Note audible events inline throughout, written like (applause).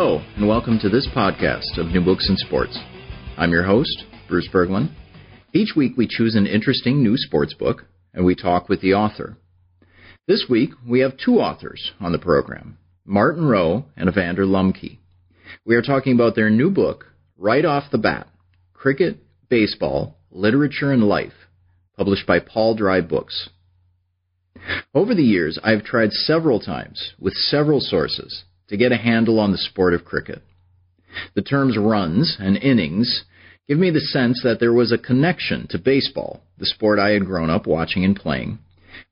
Hello, and welcome to this podcast of New Books in Sports. I'm your host, Bruce Berglund. Each week we choose an interesting new sports book and we talk with the author. This week we have two authors on the program, Martin Rowe and Evander Lomke. We are talking about their new book, Right Off the Bat Cricket, Baseball, Literature, and Life, published by Paul Dry Books. Over the years, I have tried several times with several sources to get a handle on the sport of cricket. The terms runs and innings give me the sense that there was a connection to baseball, the sport I had grown up watching and playing,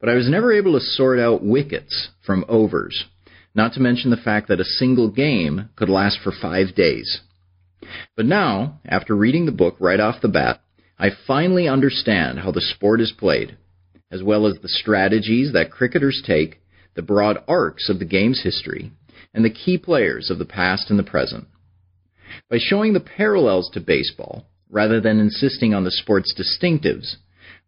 but I was never able to sort out wickets from overs, not to mention the fact that a single game could last for five days. But now, after reading the book right off the bat, I finally understand how the sport is played, as well as the strategies that cricketers take, the broad arcs of the game's history, and the key players of the past and the present. By showing the parallels to baseball, rather than insisting on the sport's distinctives,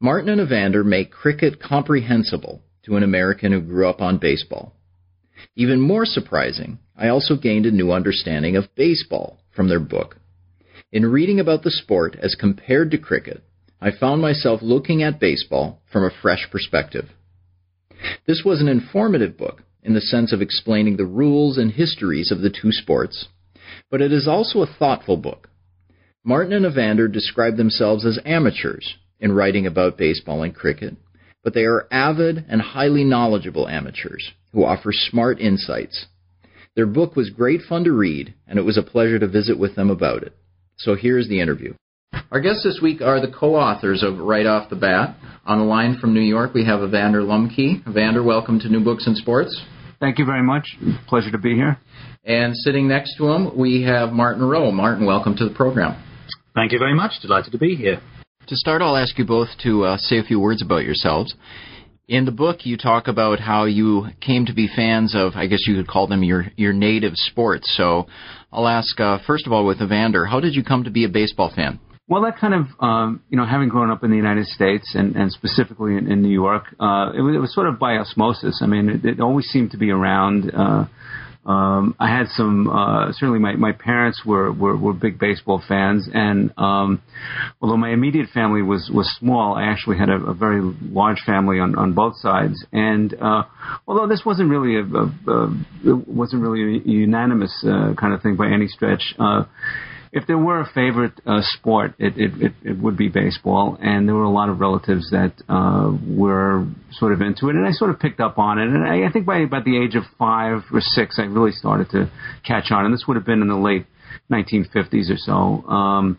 Martin and Evander make cricket comprehensible to an American who grew up on baseball. Even more surprising, I also gained a new understanding of baseball from their book. In reading about the sport as compared to cricket, I found myself looking at baseball from a fresh perspective. This was an informative book in the sense of explaining the rules and histories of the two sports, but it is also a thoughtful book. Martin and Evander describe themselves as amateurs in writing about baseball and cricket, but they are avid and highly knowledgeable amateurs who offer smart insights. Their book was great fun to read, and it was a pleasure to visit with them about it. So here's the interview. Our guests this week are the co-authors of Right Off the Bat. On the line from New York, we have Evander Lomke. Evander, welcome to New Books in Sports. Thank you very much. Pleasure to be here. And sitting next to him, we have Martin Rowe. Martin, welcome to the program. Thank you very much. Delighted to be here. To start, I'll ask you both to uh, say a few words about yourselves. In the book, you talk about how you came to be fans of, I guess you could call them your your native sports. So, I'll ask uh, first of all with Evander, how did you come to be a baseball fan? Well, that kind of, um, you know, having grown up in the United States and, and specifically in, in New York, uh, it, was, it was sort of by osmosis. I mean, it, it always seemed to be around. Uh, um, I had some, uh, certainly my, my parents were, were, were big baseball fans. And, um, although my immediate family was, was small, I actually had a, a very large family on, on both sides. And, uh, although this wasn't really a, a, a it wasn't really a unanimous, uh, kind of thing by any stretch, uh, if there were a favorite uh, sport, it, it, it, it would be baseball, and there were a lot of relatives that uh, were sort of into it, and I sort of picked up on it. And I, I think by about the age of five or six, I really started to catch on, and this would have been in the late 1950s or so. Um,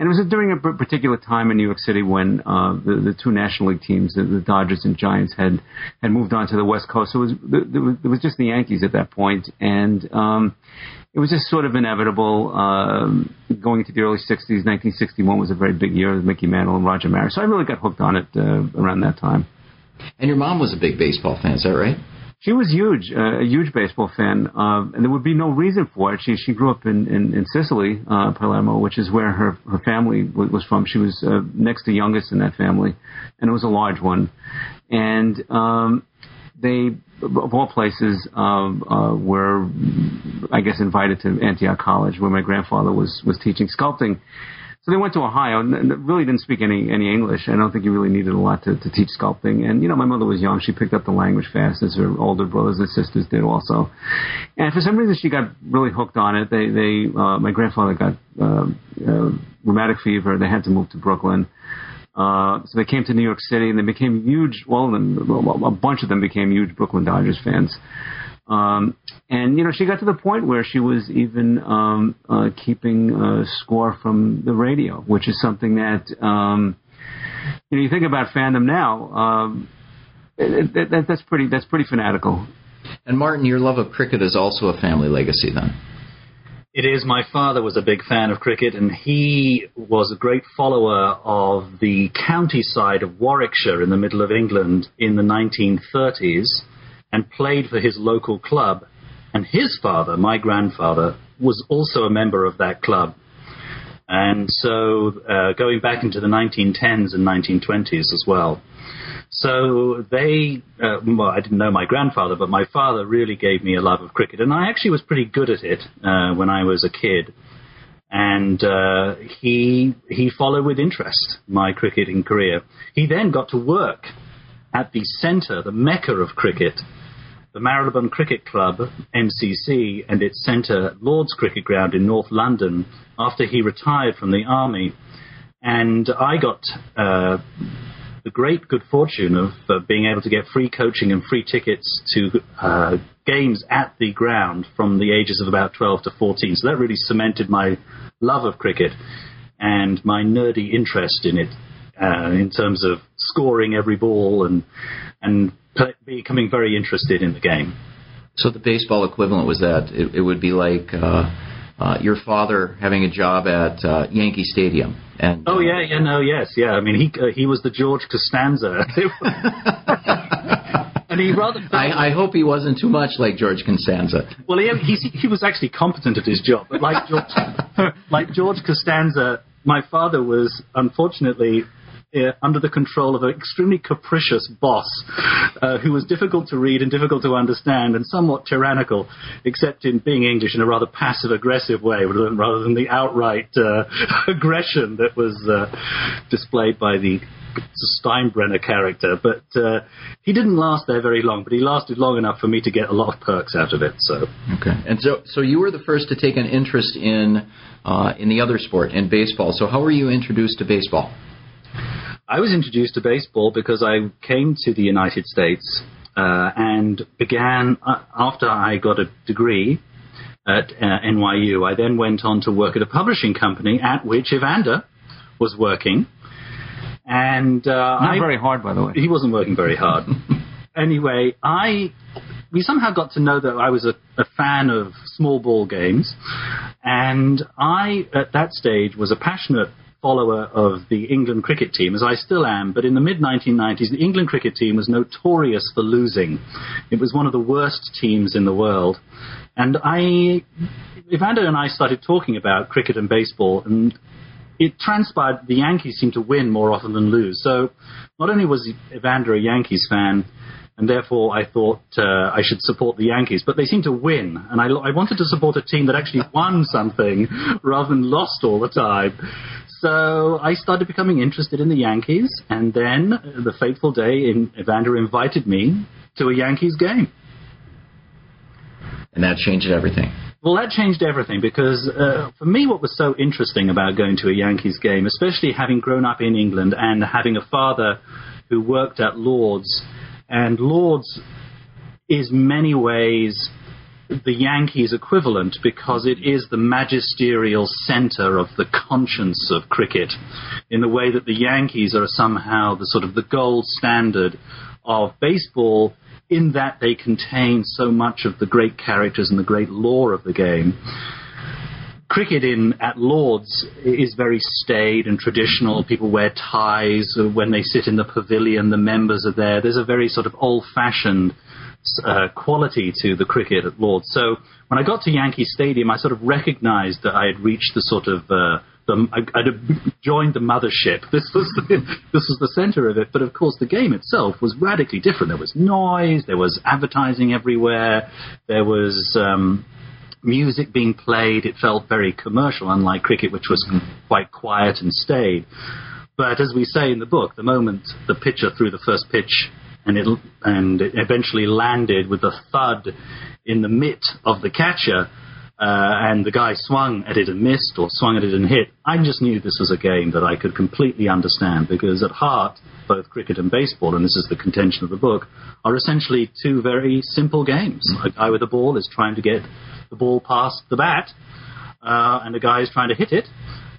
and it was during a particular time in New York City when uh, the, the two National League teams, the, the Dodgers and Giants, had had moved on to the West Coast. So it was there was, there was just the Yankees at that point, and um, it was just sort of inevitable. Um, going into the early 60s, 1961 was a very big year with Mickey Mantle and Roger Maris. So I really got hooked on it uh, around that time. And your mom was a big baseball fan, is that right? She was huge, uh, a huge baseball fan, uh, and there would be no reason for it. She she grew up in in, in Sicily, uh, Palermo, which is where her her family w- was from. She was uh, next to youngest in that family, and it was a large one. And um, they, of all places, um, uh, were, I guess, invited to Antioch College, where my grandfather was was teaching sculpting. So they went to Ohio and really didn't speak any any English. I don't think you really needed a lot to, to teach sculpting. And you know, my mother was young; she picked up the language fast, as her older brothers and sisters did also. And for some reason, she got really hooked on it. They they uh, my grandfather got uh, uh, rheumatic fever. They had to move to Brooklyn. Uh, so they came to New York City and they became huge. Well, a bunch of them became huge Brooklyn Dodgers fans. Um, and you know, she got to the point where she was even um, uh, keeping a score from the radio, which is something that um, you know you think about fandom now. Um, it, it, that, that's pretty that's pretty fanatical. And Martin, your love of cricket is also a family legacy, then. It is. My father was a big fan of cricket, and he was a great follower of the county side of Warwickshire in the middle of England in the 1930s and played for his local club. And his father, my grandfather, was also a member of that club. And so uh, going back into the 1910s and 1920s as well. So they, uh, well, I didn't know my grandfather, but my father really gave me a love of cricket, and I actually was pretty good at it uh, when I was a kid. And uh, he he followed with interest my cricketing career. He then got to work at the centre, the mecca of cricket, the Marylebone Cricket Club, MCC, and its centre, Lord's Cricket Ground in North London, after he retired from the army. And I got uh, the great good fortune of uh, being able to get free coaching and free tickets to uh, games at the ground from the ages of about 12 to 14. So that really cemented my love of cricket and my nerdy interest in it uh, in terms of scoring every ball and and becoming very interested in the game. So the baseball equivalent was that it, it would be like uh, uh, your father having a job at uh, Yankee Stadium. And oh yeah, yeah, no, yes, yeah. I mean, he uh, he was the George Costanza. (laughs) and he rather. (laughs) I, I hope he wasn't too much like George Costanza. Well, he, he he was actually competent at his job, but like George, (laughs) like George Costanza, my father was unfortunately uh, under the control of an extremely capricious boss uh, who was difficult to read and difficult to understand and somewhat tyrannical, except in being English in a rather passive aggressive way rather than the outright uh, (laughs) aggression that was uh, displayed by the Steinbrenner character, but uh, he didn't last there very long. But he lasted long enough for me to get a lot of perks out of it. So okay, and so so you were the first to take an interest in uh, in the other sport in baseball. So how were you introduced to baseball? I was introduced to baseball because I came to the United States uh, and began uh, after I got a degree at uh, NYU. I then went on to work at a publishing company at which Evander was working. And uh, not I, very hard, by the way. He wasn't working very hard. (laughs) anyway, I we somehow got to know that I was a, a fan of small ball games, and I at that stage was a passionate follower of the England cricket team, as I still am, but in the mid 1990s, the England cricket team was notorious for losing. It was one of the worst teams in the world. And I, Evander and I started talking about cricket and baseball, and it transpired the Yankees seemed to win more often than lose. So not only was Evander a Yankees fan, and therefore I thought uh, I should support the Yankees. But they seemed to win, and I, I, wanted to support a team that actually won something (laughs) rather than lost all the time. So I started becoming interested in the Yankees, and then the fateful day, in, Evander invited me to a Yankees game. And that changed everything. Well, that changed everything because uh, for me, what was so interesting about going to a Yankees game, especially having grown up in England and having a father who worked at Lords, and Lords is many ways the Yankees equivalent because it is the magisterial center of the conscience of cricket in the way that the Yankees are somehow the sort of the gold standard of baseball in that they contain so much of the great characters and the great lore of the game. Cricket in at Lords is very staid and traditional. People wear ties when they sit in the pavilion. The members are there. There's a very sort of old-fashioned uh, quality to the cricket at Lords. So when I got to Yankee Stadium, I sort of recognized that I had reached the sort of uh, the, I'd joined the mothership. (laughs) This was the, this was the center of it. But of course, the game itself was radically different. There was noise. There was advertising everywhere. There was um, music being played. It felt very commercial, unlike cricket, which was quite quiet and staid. But as we say in the book, the moment the pitcher threw the first pitch and it and it eventually landed with a thud in the mitt of the catcher. Uh, and the guy swung at it and missed, or swung at it and hit. I just knew this was a game that I could completely understand because at heart, both cricket and baseball, and this is the contention of the book, are essentially two very simple games. A guy with a ball is trying to get the ball past the bat, uh, and a guy is trying to hit it.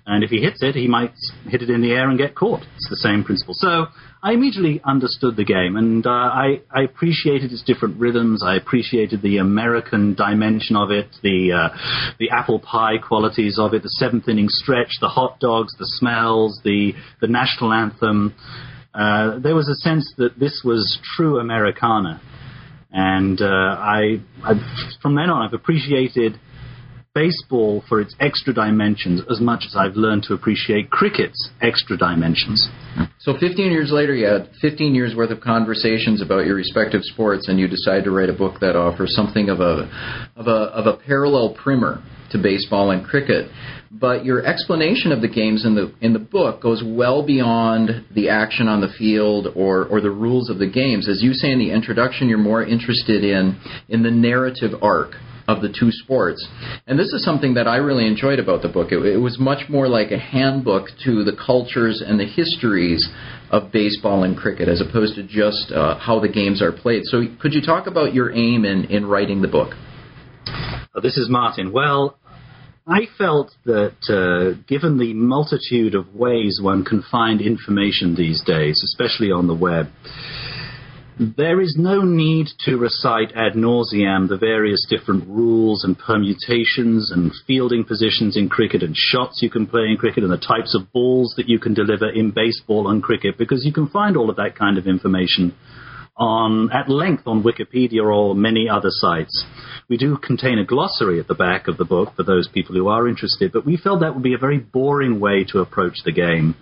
And if he hits it, he might hit it in the air and get caught. It's the same principle. So I immediately understood the game, and uh, I, I, appreciated its different rhythms. I appreciated the American dimension of it, the uh, the apple pie qualities of it, the seventh inning stretch, the hot dogs, the smells, the the national anthem. Uh, there was a sense that this was true Americana, and uh, I, I from then on I've appreciated baseball for its extra dimensions as much as I've learned to appreciate cricket's extra dimensions. So 15 years later, you had 15 years worth of conversations about your respective sports, and you decide to write a book that offers something of a of a of a parallel primer to baseball and cricket. But your explanation of the games in the in the book goes well beyond the action on the field or or the rules of the games. As you say in the introduction, you're more interested in in the narrative arc of the two sports. And this is something that I really enjoyed about the book. It, it was much more like a handbook to the cultures and the histories of baseball and cricket as opposed to just uh, how the games are played. So, could you talk about your aim in, in writing the book? Uh, this is Martin. Well, I felt that uh, given the multitude of ways one can find information these days, especially on the web, there is no need to recite ad nauseam the various different rules and permutations and fielding positions in cricket and shots you can play in cricket and the types of balls that you can deliver in baseball and cricket because you can find all of that kind of information on at length on Wikipedia or many other sites. We do contain a glossary at the back of the book for those people who are interested, but we felt that would be a very boring way to approach the game.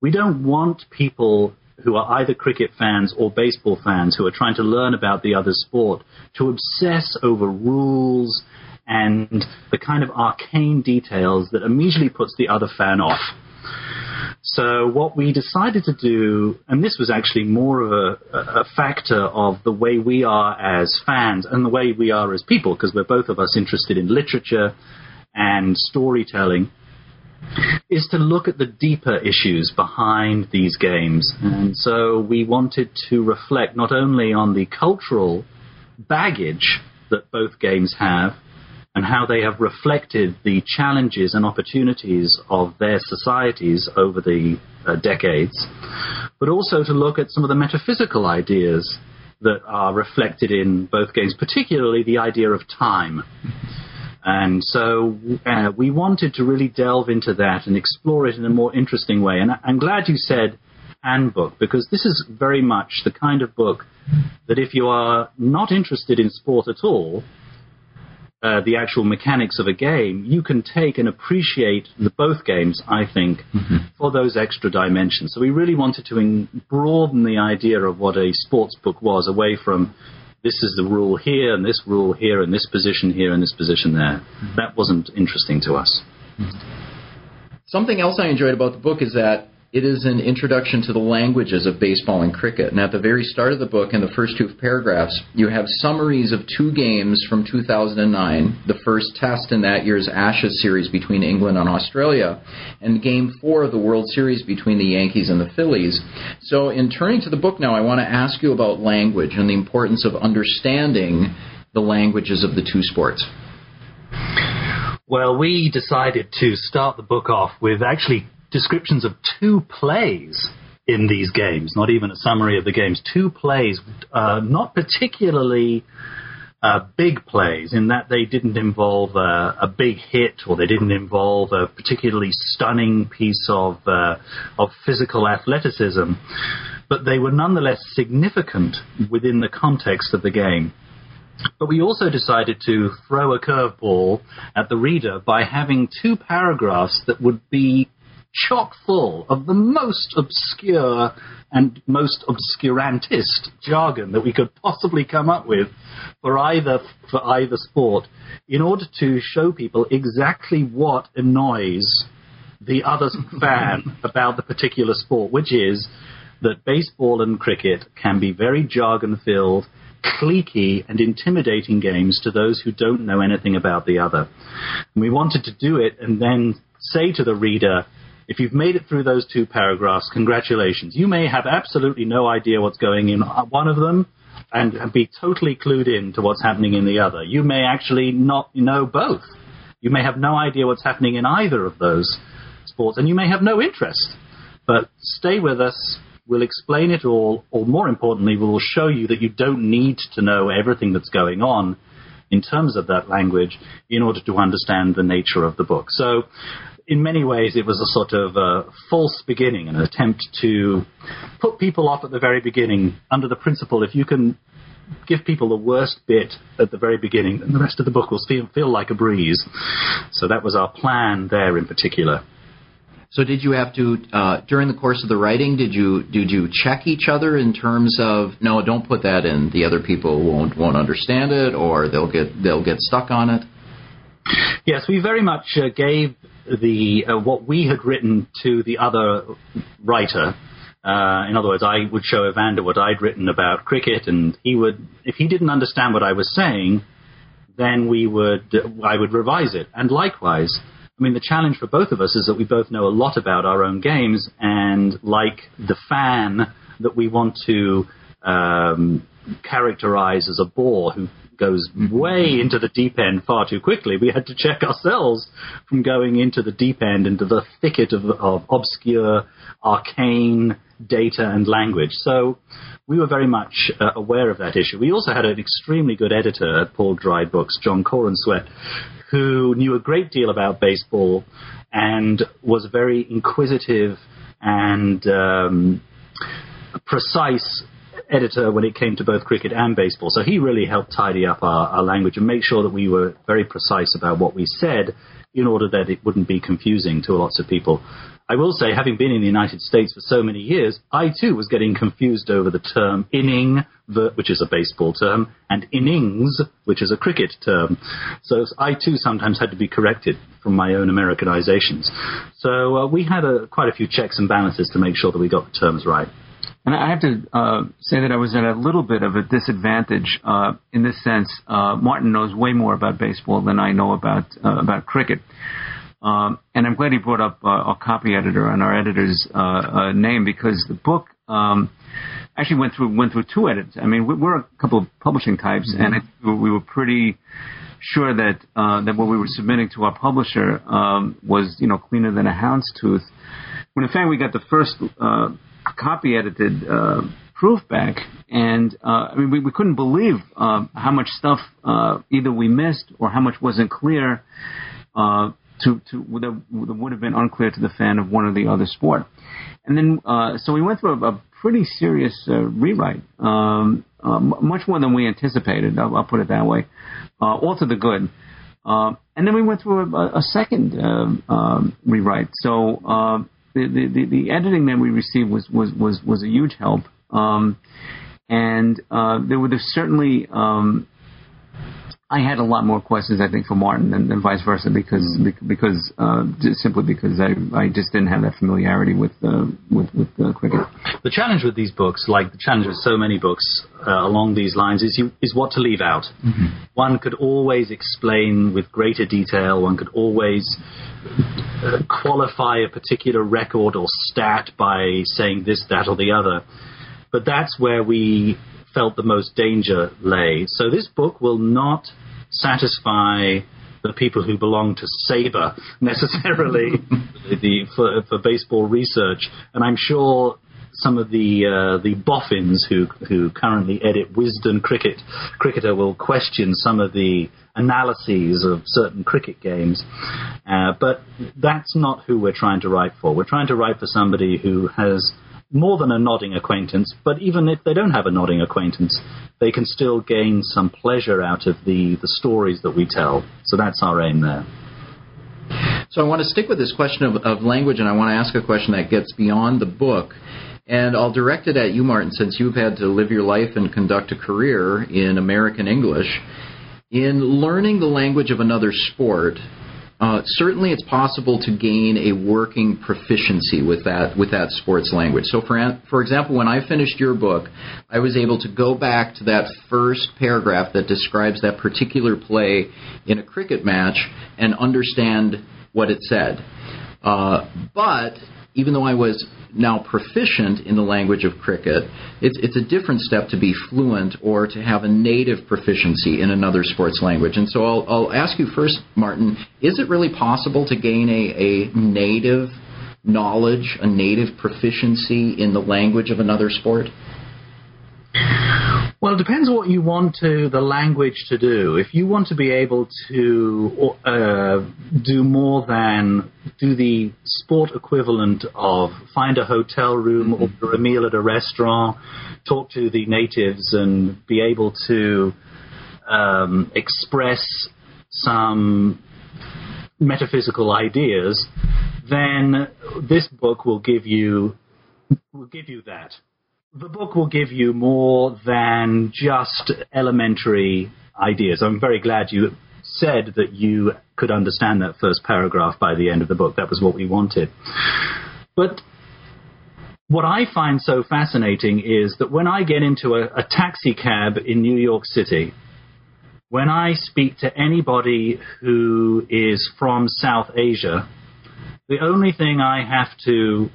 We don't want people who are either cricket fans or baseball fans who are trying to learn about the other sport to obsess over rules and the kind of arcane details that immediately puts the other fan off. So what we decided to do, and this was actually more of a, a, factor of the way we are as fans and the way we are as people, because we're both of us interested in literature and storytelling, is to look at the deeper issues behind these games. And so we wanted to reflect not only on the cultural baggage that both games have, and how they have reflected the challenges and opportunities of their societies over the uh, decades, but also to look at some of the metaphysical ideas that are reflected in both games, particularly the idea of time. And so uh, we wanted to really delve into that and explore it in a more interesting way. And I'm glad you said handbook because this is very much the kind of book that if you are not interested in sport at all, uh, the actual mechanics of a game, you can take and appreciate the both games, I think, mm-hmm. for those extra dimensions. So we really wanted to in- broaden the idea of what a sports book was away from this is the rule here and this rule here and this position here and this position there. That wasn't interesting to us. Something else I enjoyed about the book is that it is an introduction to the languages of baseball and cricket. And at the very start of the book, in the first two paragraphs, you have summaries of two games from 2009, the first test in that year's Ashes series between England and Australia, and game four of the World Series between the Yankees and the Phillies. So, in turning to the book now, I want to ask you about language and the importance of understanding the languages of the two sports. Well, we decided to start the book off with actually descriptions of two plays in these games, not even a summary of the games. Two plays, uh, not particularly uh, big plays, in that they didn't involve a, a, big hit or they didn't involve a particularly stunning piece of uh, of physical athleticism, but they were nonetheless significant within the context of the game. But we also decided to throw a curveball at the reader by having two paragraphs that would be chock full of the most obscure and most obscurantist jargon that we could possibly come up with for either for either sport in order to show people exactly what annoys the other fan (laughs) about the particular sport, which is that baseball and cricket can be very jargon filled, cliquey, and intimidating games to those who don't know anything about the other. And we wanted to do it and then say to the reader, if you've made it through those two paragraphs, congratulations. You may have absolutely no idea what's going in one of them and, be totally clued in to what's happening in the other. You may actually not know both. You may have no idea what's happening in either of those sports, and you may have no interest. But stay with us. We'll explain it all, or more importantly, we'll show you that you don't need to know everything that's going on in terms of that language in order to understand the nature of the book. So in many ways, it was a sort of uh, false beginning, an attempt to put people off at the very beginning under the principle if you can give people the worst bit at the very beginning, then the rest of the book will feel, feel like a breeze. So that was our plan there in particular. So did you have to uh, during the course of the writing? Did you did you check each other in terms of no, don't put that in. The other people won't won't understand it, or they'll get they'll get stuck on it. Yes, we very much uh, gave the uh, what we had written to the other writer. Uh, in other words, I would show Evander what I'd written about cricket, and he would, if he didn't understand what I was saying, then we would, I would revise it. And likewise, I mean, the challenge for both of us is that we both know a lot about our own games, and like the fan that we want to um, characterize as a bore who goes way into the deep end far too quickly. We had to check ourselves from going into the deep end, into the thicket of, of obscure, arcane data and language. So we were very much uh, aware of that issue. We also had an extremely good editor at Paul Dry Books, John Corenswet, who knew a great deal about baseball and was very inquisitive and um, precise editor when it came to both cricket and baseball. So he really helped tidy up our, our language and make sure that we were very precise about what we said in order that it wouldn't be confusing to lots of people. I will say, having been in the United States for so many years, I too was getting confused over the term inning, which is a baseball term, and innings, which is a cricket term. So I too sometimes had to be corrected from my own Americanizations. So uh, we had a, quite a few checks and balances to make sure that we got the terms right. And I have to uh, say that I was at a little bit of a disadvantage uh, in this sense. Uh, Martin knows way more about baseball than I know about uh, about cricket. Um, and I'm glad he brought up uh, our copy editor and our editor's uh, name because the book um, actually went through went through two edits. I mean, we're a couple of publishing types, mm-hmm. and it, we were pretty sure that that what we were submitting to our publisher um, was you know cleaner than a hound's tooth. When in fact we got the first copy edited uh, proof back, and uh, I mean we, we couldn't believe uh, how much stuff uh, either we missed or how much wasn't clear. Uh, to, to that would have been unclear to the fan of one or the other sport, and then uh, so we went through a, a pretty serious uh, rewrite, um, uh, much more than we anticipated. I'll, I'll put it that way, uh, all to the good. And then we went through a, a second um, rewrite. So the, the, the, editing that we received was, was, was, was a huge help. Um, and uh, there were certainly um, I had a lot more questions, I think, for Martin than, than vice versa, because mm. because uh, simply because I, I just didn't have that familiarity with uh, with with uh, cricket. The challenge with these books, like the challenge with so many books uh, along these lines, is you, is what to leave out. Mm-hmm. One could always explain with greater detail. One could always qualify a particular record or stat by saying this, that, or the other. But that's where we felt the most danger lay. So this book will not satisfy the people who belong to SABR (laughs) necessarily (laughs) the, for, for baseball research. And I'm sure some of the uh, the boffins who who currently edit Wisden Cricket Cricketer will question some of the analyses of certain cricket games, uh, but that's not who we're trying to write for. We're trying to write for somebody who has more than a nodding acquaintance, but even if they don't have a nodding acquaintance, they can still gain some pleasure out of the, the stories that we tell. So that's our aim there. So I want to stick with this question of, of language, and I want to ask a question that gets beyond the book. And I'll direct it at you, Martin, since you've had to live your life and conduct a career in American English. In learning the language of another sport, uh, certainly, it's possible to gain a working proficiency with that with that sports language. So, for for example, when I finished your book, I was able to go back to that first paragraph that describes that particular play in a cricket match and understand what it said. Uh, but even though I was now proficient in the language of cricket, it's, it's a different step to be fluent or to have a native proficiency in another sports language. And so I'll, I'll ask you first, Martin, is it really possible to gain a, a native knowledge, a native proficiency in the language of another sport? Well, it depends what you want to the language to do. If you want to be able to uh, do more than do the sport equivalent of find a hotel room, mm-hmm. order a meal at a restaurant, talk to the natives, and be able to um, express some metaphysical ideas, then this book will give you will give you that the book will give you more than just elementary ideas. I'm very glad you said that you could understand that first paragraph by the end of the book. That was what we wanted. But what I find so fascinating is that when I get into a, a taxi cab in New York City, when I speak to anybody who is from South Asia, the only thing I have to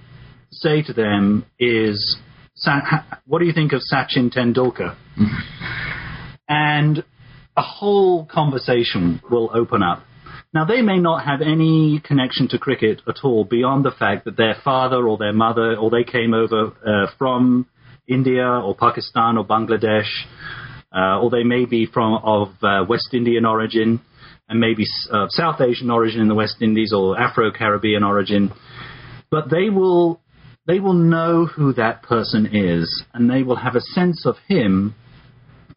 say to them is what do you think of Sachin Tendulkar? and a whole conversation will open up. Now, they may not have any connection to cricket at all beyond the fact that their father or their mother or they came over uh, from India or Pakistan or Bangladesh, uh, or they may be from of uh, West Indian origin and maybe uh, South Asian origin in the West Indies or Afro Caribbean origin. But they will they will know who that person is and they will have a sense of him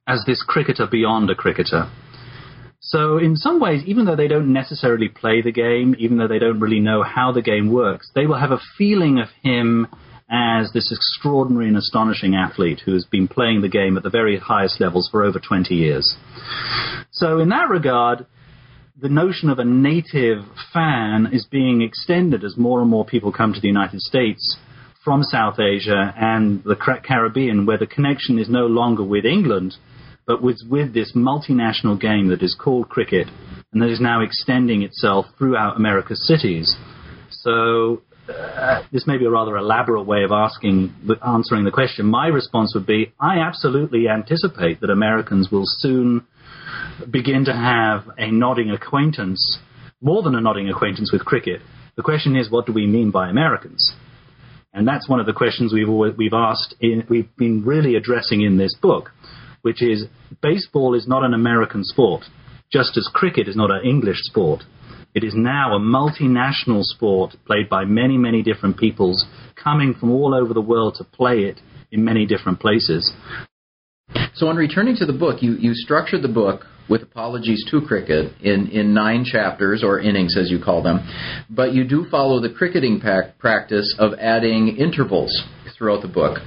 as this cricketer beyond a cricketer. So, in some ways, even though they don't necessarily play the game, even though they don't really know how the game works, they will have a feeling of him as this extraordinary and astonishing athlete who has been playing the game at the very highest levels for over 20 years. So, in that regard, the notion of a native fan is being extended as more and more people come to the United States from South Asia and the Caribbean, where the connection is no longer with England, but with, with this multinational game that is called cricket and that is now extending itself throughout America's cities. So uh, this may be a rather elaborate way of asking, answering the question. My response would be, I absolutely anticipate that Americans will soon begin to have a nodding acquaintance, more than a nodding acquaintance with cricket. The question is, what do we mean by Americans? And that's one of the questions we've always, we've asked in, we've been really addressing in this book, which is baseball is not an American sport, just as cricket is not an English sport. It is now a multinational sport played by many, many different peoples coming from all over the world to play it in many different places. So, on returning to the book, you, you structured the book with apologies to cricket in, in nine chapters, or innings as you call them, but you do follow the cricketing practice of adding intervals throughout the book.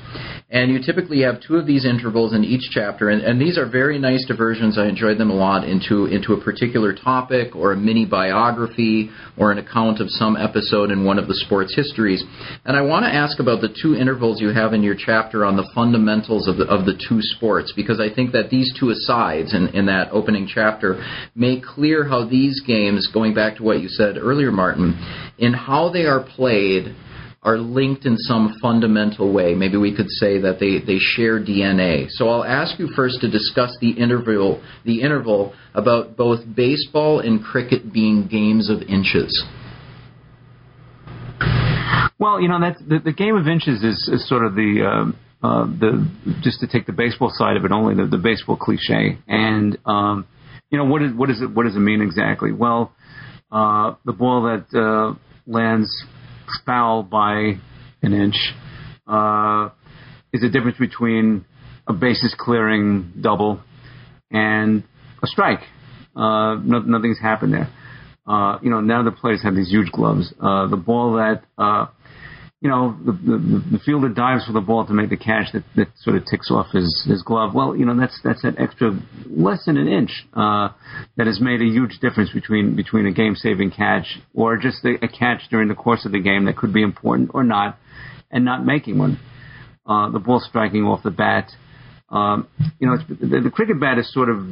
And you typically have two of these intervals in each chapter, and, and these are very nice diversions. I enjoyed them a lot into into a particular topic or a mini biography or an account of some episode in one of the sports histories. And I want to ask about the two intervals you have in your chapter on the fundamentals of the of the two sports, because I think that these two asides in, in that opening chapter make clear how these games, going back to what you said earlier, Martin, in how they are played are linked in some fundamental way. Maybe we could say that they, they share DNA. So I'll ask you first to discuss the interval, the interval about both baseball and cricket being games of inches. Well, you know, that's, the, the game of inches is, is sort of the, uh, uh, the just to take the baseball side of it only, the, the baseball cliche. And um, you know, what is what is it? What does it mean exactly? Well, uh, the ball that uh, lands foul by an inch uh, is the difference between a bases clearing double and a strike. Uh, no, nothing's happened there. Uh, you know, now the players have these huge gloves. Uh, the ball that uh, you know, the, the, the fielder dives for the ball to make the catch that, that sort of ticks off his, his glove. Well, you know, that's that's that extra less than an inch uh, that has made a huge difference between between a game saving catch or just a, a catch during the course of the game that could be important or not, and not making one. Uh, the ball striking off the bat. Um, you know, the, the cricket bat is sort of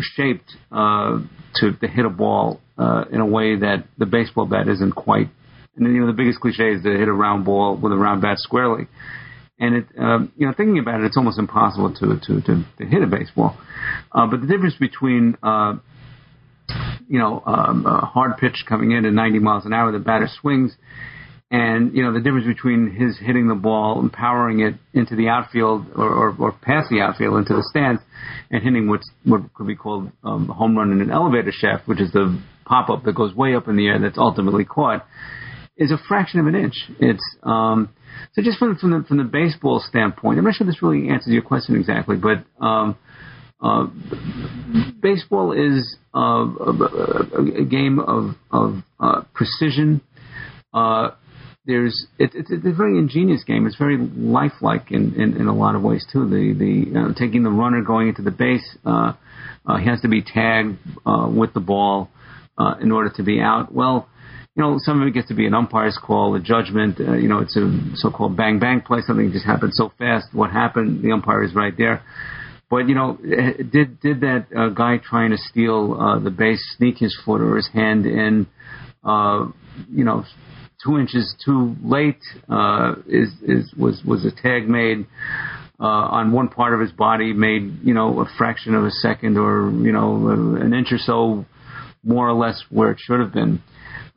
shaped uh, to, to hit a ball uh, in a way that the baseball bat isn't quite and then, you know, the biggest cliche is to hit a round ball with a round bat squarely. And it, um, you know, thinking about it, it's almost impossible to to to, to hit a baseball. Uh, but the difference between uh, you know, um, a hard pitch coming in at 90 miles an hour, the batter swings, and you know the difference between his hitting the ball and powering it into the outfield or, or, or past the outfield into the stands, and hitting what's what could be called um, a home run in an elevator shaft, which is the pop up that goes way up in the air that's ultimately caught, is a fraction of an inch. It's um, so just from from the from the baseball standpoint, I'm not sure this really answers your question exactly, but um, uh, baseball is uh, a, a, game of of uh, precision. Uh, there's it, it's, a very ingenious game. It's very lifelike in, in, in a lot of ways too. The the uh, taking the runner going into the base, he has to be tagged with the ball in order to be out. Well, you know, some of it gets to be an umpire's call, a judgment. Uh, you know, it's a so-called bang bang play. Something just happened so fast. What happened? The umpire is right there. But you know, did did that uh, guy trying to steal uh, the base sneak his foot or his hand in? Uh, you know, two inches too late. Uh, is is was was a tag made uh, on one part of his body made you know a fraction of a second or you know an inch or so more or less where it should have been.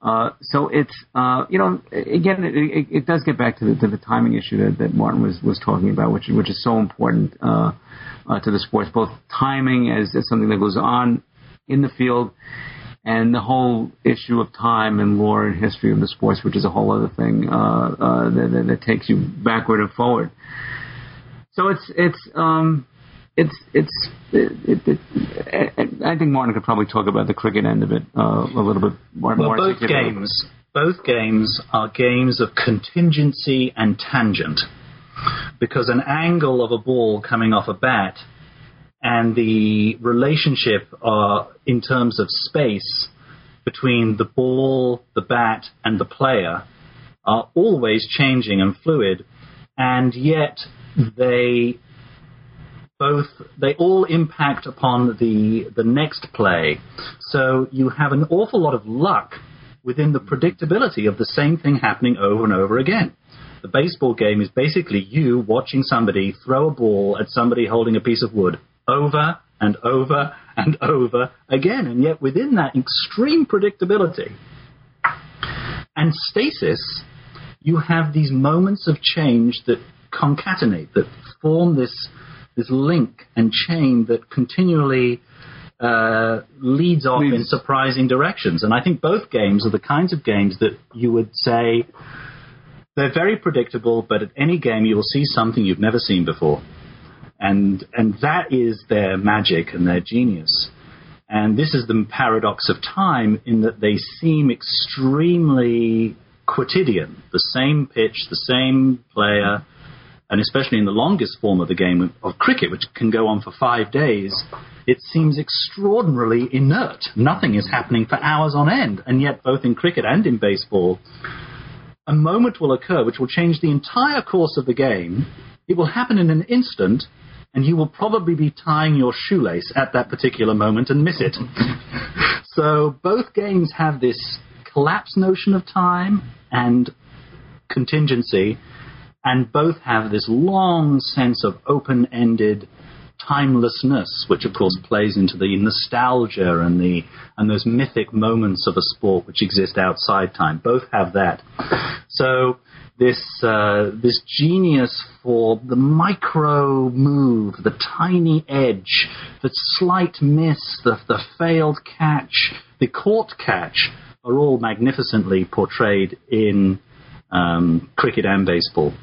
Uh, so it's uh, you know again it, it, does get back to the, to the timing issue that, that Martin was was talking about, which which is so important uh, uh to the sports, both timing as, as something that goes on in the field and the whole issue of time and lore and history of the sports, which is a whole other thing uh, uh, that, that, takes you backward and forward. So it's it's um, it's it's it, it, it, I think Martin could probably talk about the cricket end of it uh, a little bit more. Well, more both games, both games are games of contingency and tangent, because an angle of a ball coming off a bat and the relationship uh, in terms of space between the ball, the bat, and the player are always changing and fluid, and yet they both they all impact upon the the next play. So you have an awful lot of luck within the predictability of the same thing happening over and over again. The baseball game is basically you watching somebody throw a ball at somebody holding a piece of wood over and over and (laughs) over again. And yet, within that extreme predictability and stasis, you have these moments of change that concatenate, that form this, this link and chain that continually uh, leads off leads. in surprising directions. And I think both games are the kinds of games that you would say they're very predictable, but at any game you will see something you've never seen before and and that is their magic and their genius. And this is the paradox of time in that they seem extremely quotidian. The same pitch, the same player, and especially in the longest form of the game of cricket, which can go on for five days, it seems extraordinarily inert. Nothing is happening for hours on end. And yet, both in cricket and in baseball, a moment will occur which will change the entire course of the game. It will happen in an instant, and you will probably be tying your shoelace at that particular moment and miss it. (laughs) so both games have this collapse notion of time and contingency, and both have this long sense of open ended timelessness, which of course plays into the nostalgia and the and those mythic moments of a sport which exist outside time. Both have that. So this uh, this genius for the micro move, the tiny edge, the slight miss, the, the failed catch, the caught catch are all magnificently portrayed in um, cricket and baseball.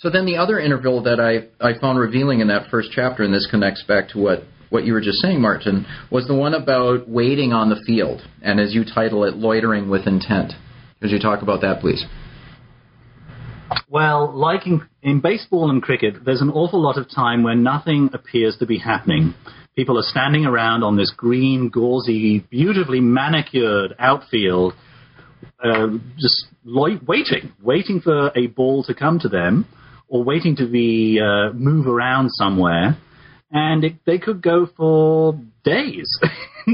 So then the other interval that I, I found revealing in that first chapter, and this connects back to what, what you were just saying, Martin, was the one about waiting on the field, and as you title it, loitering with intent. Could you talk about that, please? Well, like in, in baseball and cricket, there's an awful lot of time where nothing appears to be happening. People are standing around on this green, gauzy, beautifully manicured outfield, uh, just lo- waiting, waiting for a ball to come to them, or waiting to be uh, move around somewhere, and it, they could go for days.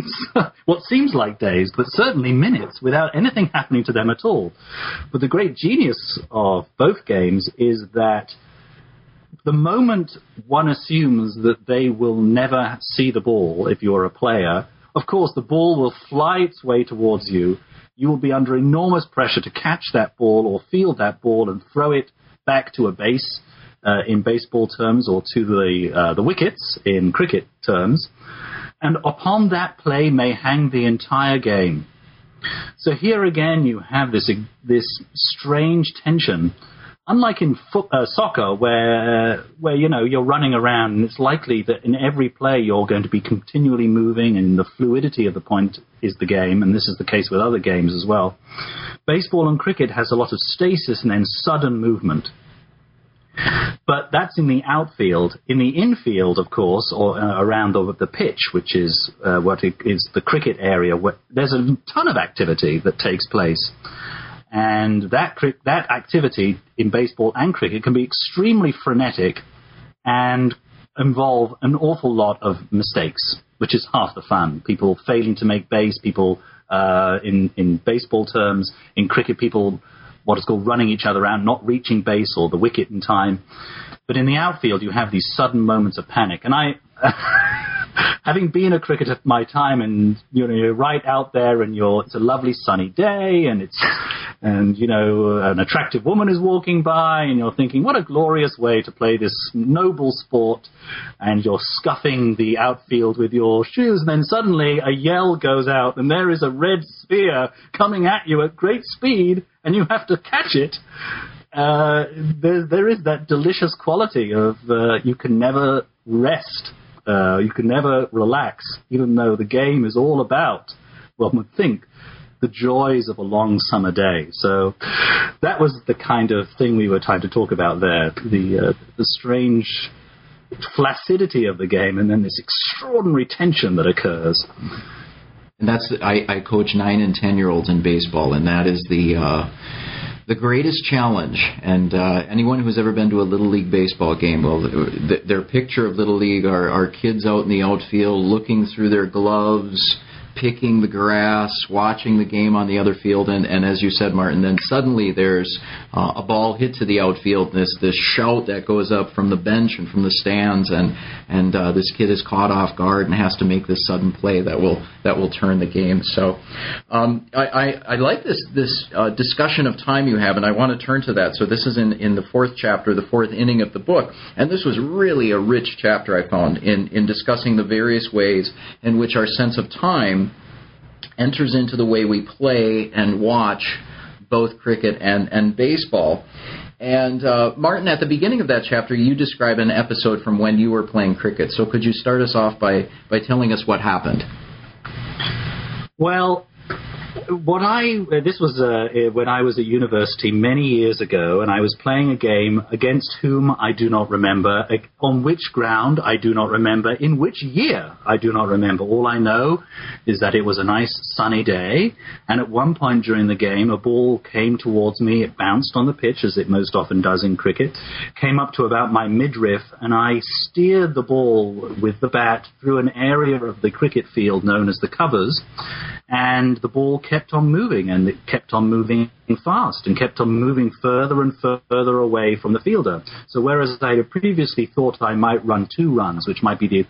(laughs) what seems like days, but certainly minutes without anything (laughs) happening to them at all. But the great genius of both games is that the moment one assumes that they will never see the ball if you're a player, of course the ball will fly its way towards you you will be under enormous pressure to catch that ball or field that ball and throw it back to a base uh, in baseball terms or to the, uh, the wickets in cricket terms. And upon that play may hang the entire game. So here again, you have this, this strange tension unlike in foot, uh, soccer, where where you know you're running around, and it's likely that in every play you're going to be continually moving, and the fluidity of the point is the game, and this is the case with other games as well. Baseball and cricket has a lot of stasis and then sudden movement. But that's in the outfield. In the infield, of course, or uh, around the, the, pitch, which is uh, what is the cricket area, there's a ton of activity that takes place. And that, that activity in baseball and cricket can be extremely frenetic and involve an awful lot of mistakes, which is half the fun. People failing to make base, people uh, in, in baseball terms, in cricket, people what is called running each other out, not reaching base or the wicket in time. But in the outfield, you have these sudden moments of panic. And I, (laughs) having been a cricketer my time, and you know, you're right out there, and you're it's a lovely sunny day, and it's and you know an attractive woman is walking by, and you're thinking, what a glorious way to play this noble sport, and you're scuffing the outfield with your shoes, and then suddenly a yell goes out, and there is a red sphere coming at you at great speed, and you have to catch it. Uh, there, there is that delicious quality of uh, you can never rest uh, you can never relax, even though the game is all about, one would think, the joys of a long summer day. So that was the kind of thing we were trying to talk about there. The, uh, the strange flaccidity of the game and then this extraordinary tension that occurs. And that's I, I coach nine and ten year olds in baseball, and that is the uh, the greatest challenge, and uh, anyone who's ever been to a little league baseball game, well, th- their picture of little league are, are kids out in the outfield looking through their gloves, picking the grass, watching the game on the other field, and, and as you said, Martin, then suddenly there's uh, a ball hit to the outfield, this this shout that goes up from the bench and from the stands, and and uh, this kid is caught off guard and has to make this sudden play that will that will turn the game. So um, I, I, I like this this uh, discussion of time you have, and I want to turn to that. So this is in in the fourth chapter, the fourth inning of the book, and this was really a rich chapter I found in in discussing the various ways in which our sense of time enters into the way we play and watch both cricket and, and baseball. And uh, Martin, at the beginning of that chapter, you describe an episode from when you were playing cricket. So could you start us off by, by telling us what happened? Well, what I uh, this was uh, when I was at university many years ago, and I was playing a game against whom I do not remember, on which ground I do not remember, in which year I do not remember. All I know is that it was a nice sunny day, and at one point during the game, a ball came towards me. It bounced on the pitch, as it most often does in cricket, came up to about my midriff, and I steered the ball with the bat through an area of the cricket field known as the covers and the ball kept on moving and it kept on moving fast and kept on moving further and further away from the fielder. So whereas I had previously thought I might run two runs, which might be the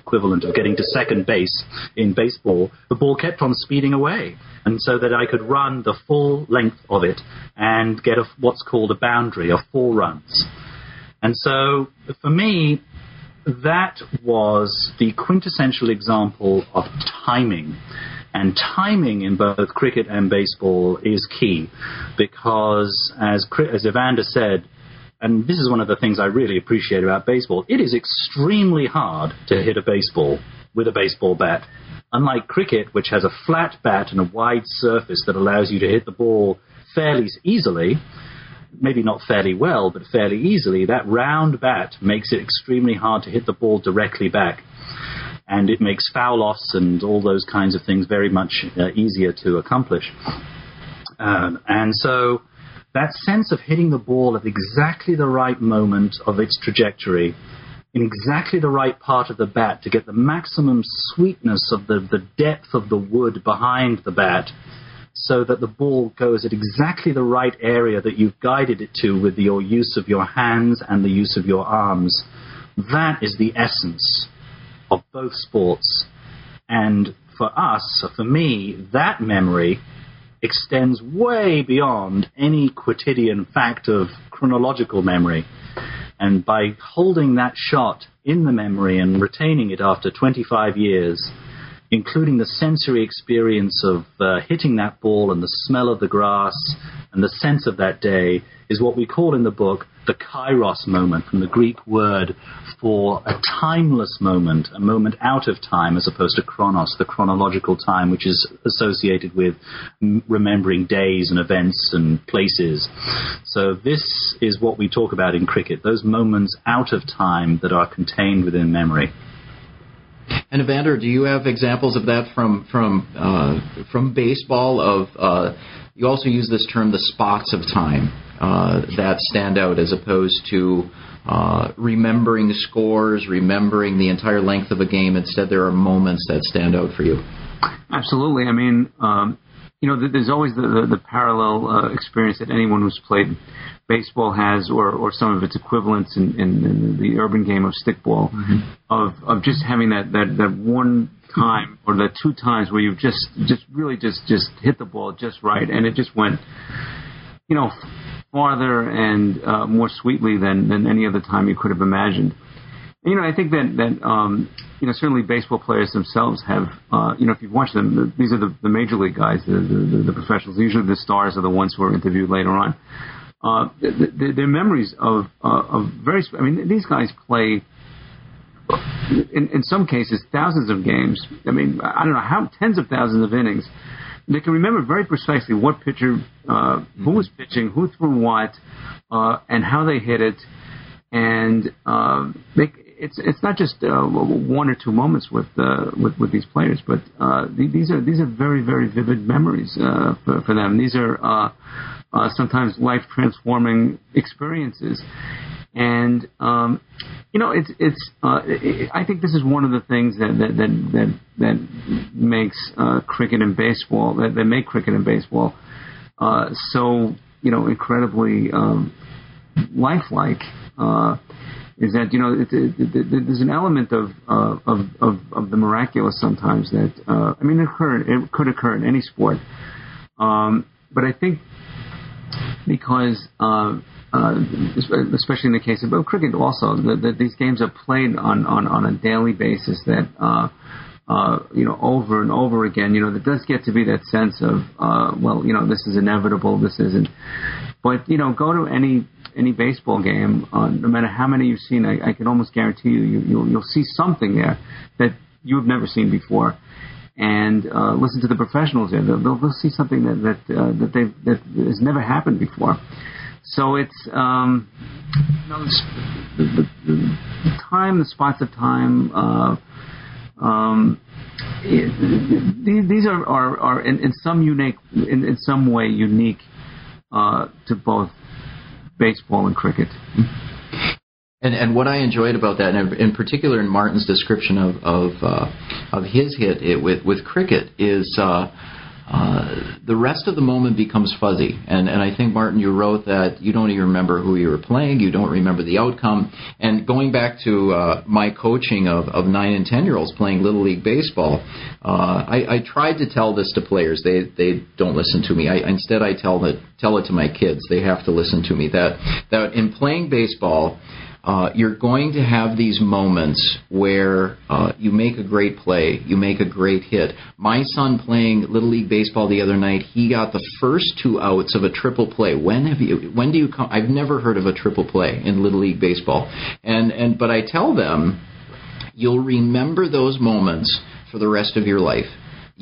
equivalent of getting to second base in baseball, the ball kept on speeding away. And so that I could run the full length of it and get a, what's called a boundary of four runs. And so for me, that was the quintessential example of timing. And timing in both cricket and baseball is key because, as, as Evander said, and this is one of the things I really appreciate about baseball, it is extremely hard to hit a baseball with a baseball bat. Unlike cricket, which has a flat bat and a wide surface that allows you to hit the ball fairly easily, maybe not fairly well, but fairly easily, that round bat makes it extremely hard to hit the ball directly back and it makes foul offs and all those kinds of things very much uh, easier to accomplish. Um, and so that sense of hitting the ball at exactly the right moment of its trajectory, in exactly the right part of the bat to get the maximum sweetness of the, the depth of the wood behind the bat, so that the ball goes at exactly the right area that you've guided it to with your use of your hands and the use of your arms. That is the essence of both sports. And for us, for me, that memory extends way beyond any quotidian fact of chronological memory. And by holding that shot in the memory and retaining it after 25 years, including the sensory experience of uh, hitting that ball and the smell of the grass and the sense of that day, is what we call in the book the kairos moment, from the Greek word for a timeless moment, a moment out of time, as opposed to chronos, the chronological time, which is associated with remembering days and events and places. So this is what we talk about in cricket, those moments out of time that are contained within memory. And Evander, do you have examples of that from from uh, from baseball? Of uh, you also use this term, the spots of time uh, that stand out, as opposed to uh, remembering scores, remembering the entire length of a game. Instead, there are moments that stand out for you. Absolutely. I mean, um, you know, there's always the, the, the parallel uh, experience that anyone who's played baseball has, or, or some of its equivalents in, in, in the urban game of stickball, mm-hmm. of of just having that, that, that one time or the two times where you've just just really just just hit the ball just right, and it just went, you know, farther and uh, more sweetly than than any other time you could have imagined. And, you know, I think that that um, you know certainly baseball players themselves have uh, you know if you've watched them, these are the, the major league guys, the, the the professionals. Usually the stars are the ones who are interviewed later on. Uh, their memories of uh, of very. I mean, these guys play in, in some cases thousands of games. I mean, I don't know how tens of thousands of innings. They can remember very precisely what pitcher, uh, who was pitching, who threw what, uh, and how they hit it, and uh, they, it's it's not just uh, one or two moments with uh, with, with these players, but uh, these are these are very very vivid memories uh, for, for them. These are uh, uh, sometimes life transforming experiences, and um, you know, it's it's. Uh, it, I think this is one of the things that that that that, that makes uh, cricket and baseball that, that make cricket and baseball uh, so you know incredibly um, lifelike. Uh, is that you know it, it, it, there's an element of, uh, of of of the miraculous sometimes that uh, I mean it occur it could occur in any sport, um, but I think because uh, uh, especially in the case of cricket also, that, these games are played on, on, on a daily basis that, uh, uh, you know, over and over again, you know, there does get to be that sense of, uh, well, you know, this is inevitable, this isn't. But, you know, go to any any baseball game, uh, no matter how many you've seen, I, I can almost guarantee you, you you'll, you'll see something there that you've never seen before and uh, listen to the professionals there. They'll, they'll, they'll see something that that uh, that they that has never happened before. So it's um, you know, the, the, the, time, the spots of time. Uh, um, it, these are, are, are in, in some unique, in, in some way unique uh, to both baseball and cricket. And, and what I enjoyed about that, and in particular in Martin's description of of, uh, of his hit it, with with cricket, is uh, uh, the rest of the moment becomes fuzzy. And, and I think, Martin, you wrote that you don't even remember who you were playing, you don't remember the outcome. And going back to uh, my coaching of, of 9 and 10 year olds playing Little League Baseball, uh, I, I tried to tell this to players. They, they don't listen to me. I, instead, I tell it, tell it to my kids. They have to listen to me. That, that in playing baseball, uh, you're going to have these moments where uh, you make a great play, you make a great hit. My son playing little league baseball the other night, he got the first two outs of a triple play. When have you? When do you come? I've never heard of a triple play in little league baseball, and and but I tell them, you'll remember those moments for the rest of your life.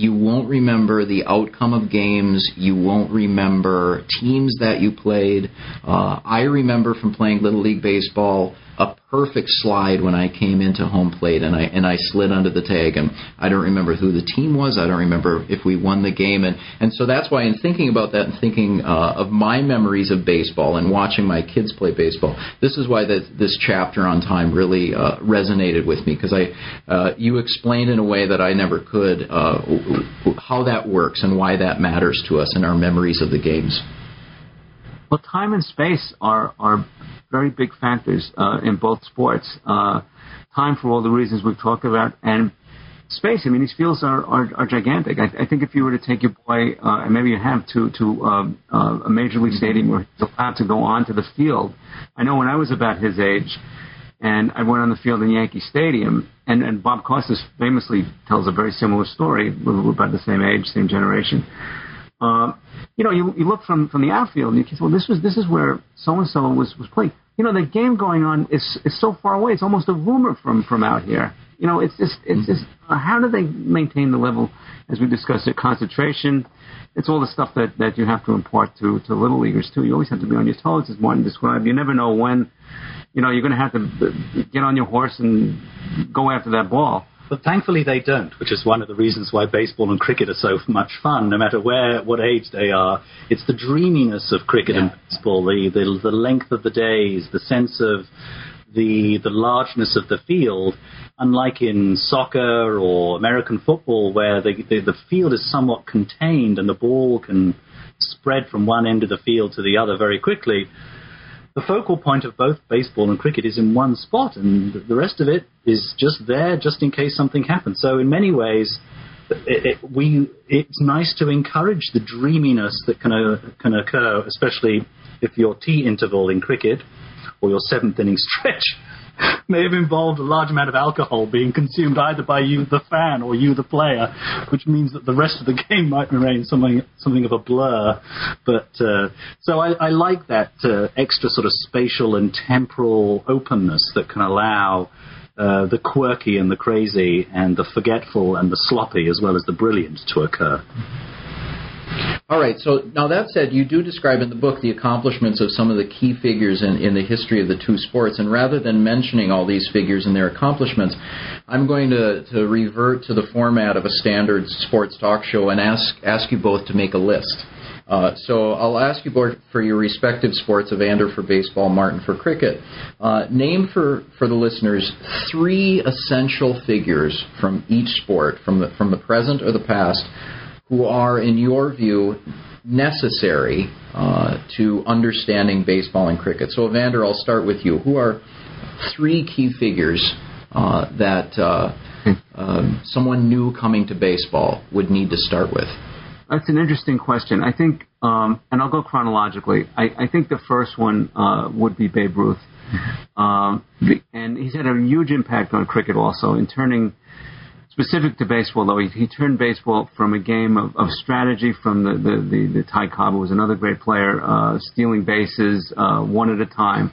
You won't remember the outcome of games. You won't remember teams that you played. Uh, I remember from playing Little League Baseball a perfect slide when I came into home plate and I and I slid under the tag and I don't remember who the team was. I don't remember if we won the game and and so that's why in thinking about that and thinking uh, of my memories of baseball and watching my kids play baseball, this is why that this chapter on time really uh, resonated with me because I uh, you explained in a way that I never could uh, how that works and why that matters to us in our memories of the games. Well, time and space are are very big factors uh, in both sports. Uh, time for all the reasons we've talked about, and space. I mean, these fields are are, are gigantic. I, I think if you were to take your boy, uh, and maybe you have to to uh, uh, a major league stadium where he's allowed to go onto the field. I know when I was about his age, and I went on the field in Yankee Stadium, and and Bob Costas famously tells a very similar story. We're about the same age, same generation. Uh, you know, you, you look from, from the outfield and you say, well, this was this is where so and so was was playing. You know, the game going on is is so far away. It's almost a rumor from from out here. You know, it's just it's just uh, how do they maintain the level as we discussed it, concentration. It's all the stuff that that you have to impart to to little leaguers too. You always have to be on your toes, as Martin described. You never know when, you know, you're going to have to get on your horse and go after that ball. But thankfully they don't, which is one of the reasons why baseball and cricket are so much fun, no matter where, what age they are. It's the dreaminess of cricket yeah. and baseball, the, the, the length of the days, the sense of the, the largeness of the field, unlike in soccer or American football, where the, the, the field is somewhat contained and the ball can spread from one end of the field to the other very quickly the focal point of both baseball and cricket is in one spot, and the rest of it is just there just in case something happens. So in many ways, it, it, we it's nice to encourage the dreaminess that can uh, can occur, especially if your tea interval in cricket or your seventh inning (laughs) stretch (laughs) may have involved a large amount of alcohol being consumed either by you, the fan, or you, the player, which means that the rest of the (laughs) game might remain something something of a blur. But uh, so I, I, like that uh, extra sort of spatial and temporal openness that can allow. Uh, the quirky and the crazy and the forgetful and the sloppy as well as the brilliant to occur. All right. So now that said, you do describe in the book the accomplishments of some of the key figures in, in the history of the two sports. And rather than mentioning all these figures and their accomplishments, I'm going to, to revert to the format of a standard sports talk show and ask ask you both to make a list. Uh, so I'll ask you both for your respective sports, Evander for baseball, Martin for cricket. Uh, name for, for the listeners three essential figures from each sport, from the, from the present or the past, who are, in your view, necessary uh, to understanding baseball and cricket. So, Evander, I'll start with you. Who are three key figures uh, that uh, um, someone new coming to baseball would need to start with? That's an interesting question. I think, um, and I'll go chronologically. I, I think the first one uh, would be Babe Ruth. Mm-hmm. Um, and he's had a huge impact on cricket also in turning specific to baseball, though, he, he turned baseball from a game of, of strategy from the, the, the, the Ty Cobb, was another great player, uh, stealing bases uh, one at a time,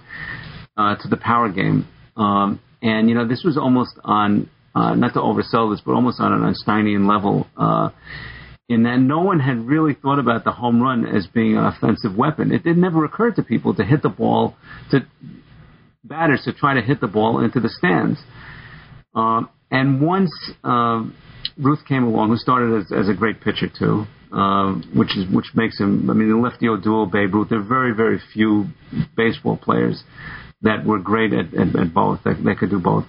uh, to the power game. Um, and, you know, this was almost on, uh, not to oversell this, but almost on an Einsteinian level. Uh, in that no one had really thought about the home run as being an offensive weapon. It, it never occurred to people to hit the ball, to batters to try to hit the ball into the stands. Um, and once uh, Ruth came along, who started as, as a great pitcher too, uh, which is which makes him. I mean, the lefty duo, Babe Ruth. There are very very few baseball players that were great at, at, at both. That, that could do both.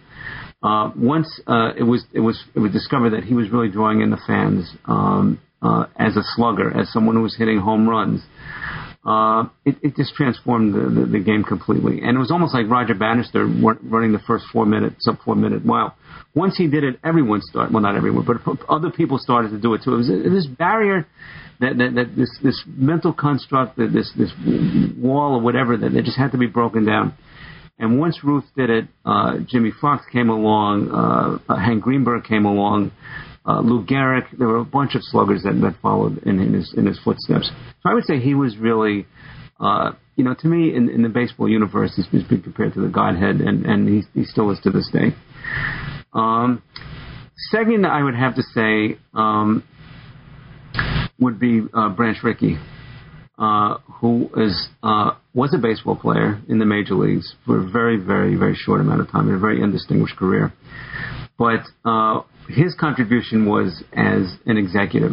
Uh, once uh, it was it was it was discovered that he was really drawing in the fans um, uh, as a slugger, as someone who was hitting home runs uh, it, it just transformed the, the, the game completely. And it was almost like Roger Bannister running the first four minute, sub four minute mile. Once he did it, everyone started, well, not everyone, but other people started to do it too. It was this barrier that, that, that this, this mental construct, that this, this wall or whatever, that, that just had to be broken down. And once Ruth did it, uh, Jimmie Foxx came along, uh, Hank Greenberg came along, uh, Lou Gehrig. There were a bunch of sluggers that, that followed in, in his in his footsteps. So I would say he was really, uh, you know, to me in, in the baseball universe, he's, he's been compared to the Godhead, and and he, he still is to this day. Um, second, I would have to say um, would be uh, Branch Rickey. Uh, who is uh, was a baseball player in the major leagues for a very, very, very short amount of time, in a very undistinguished career. But uh, his contribution was as an executive,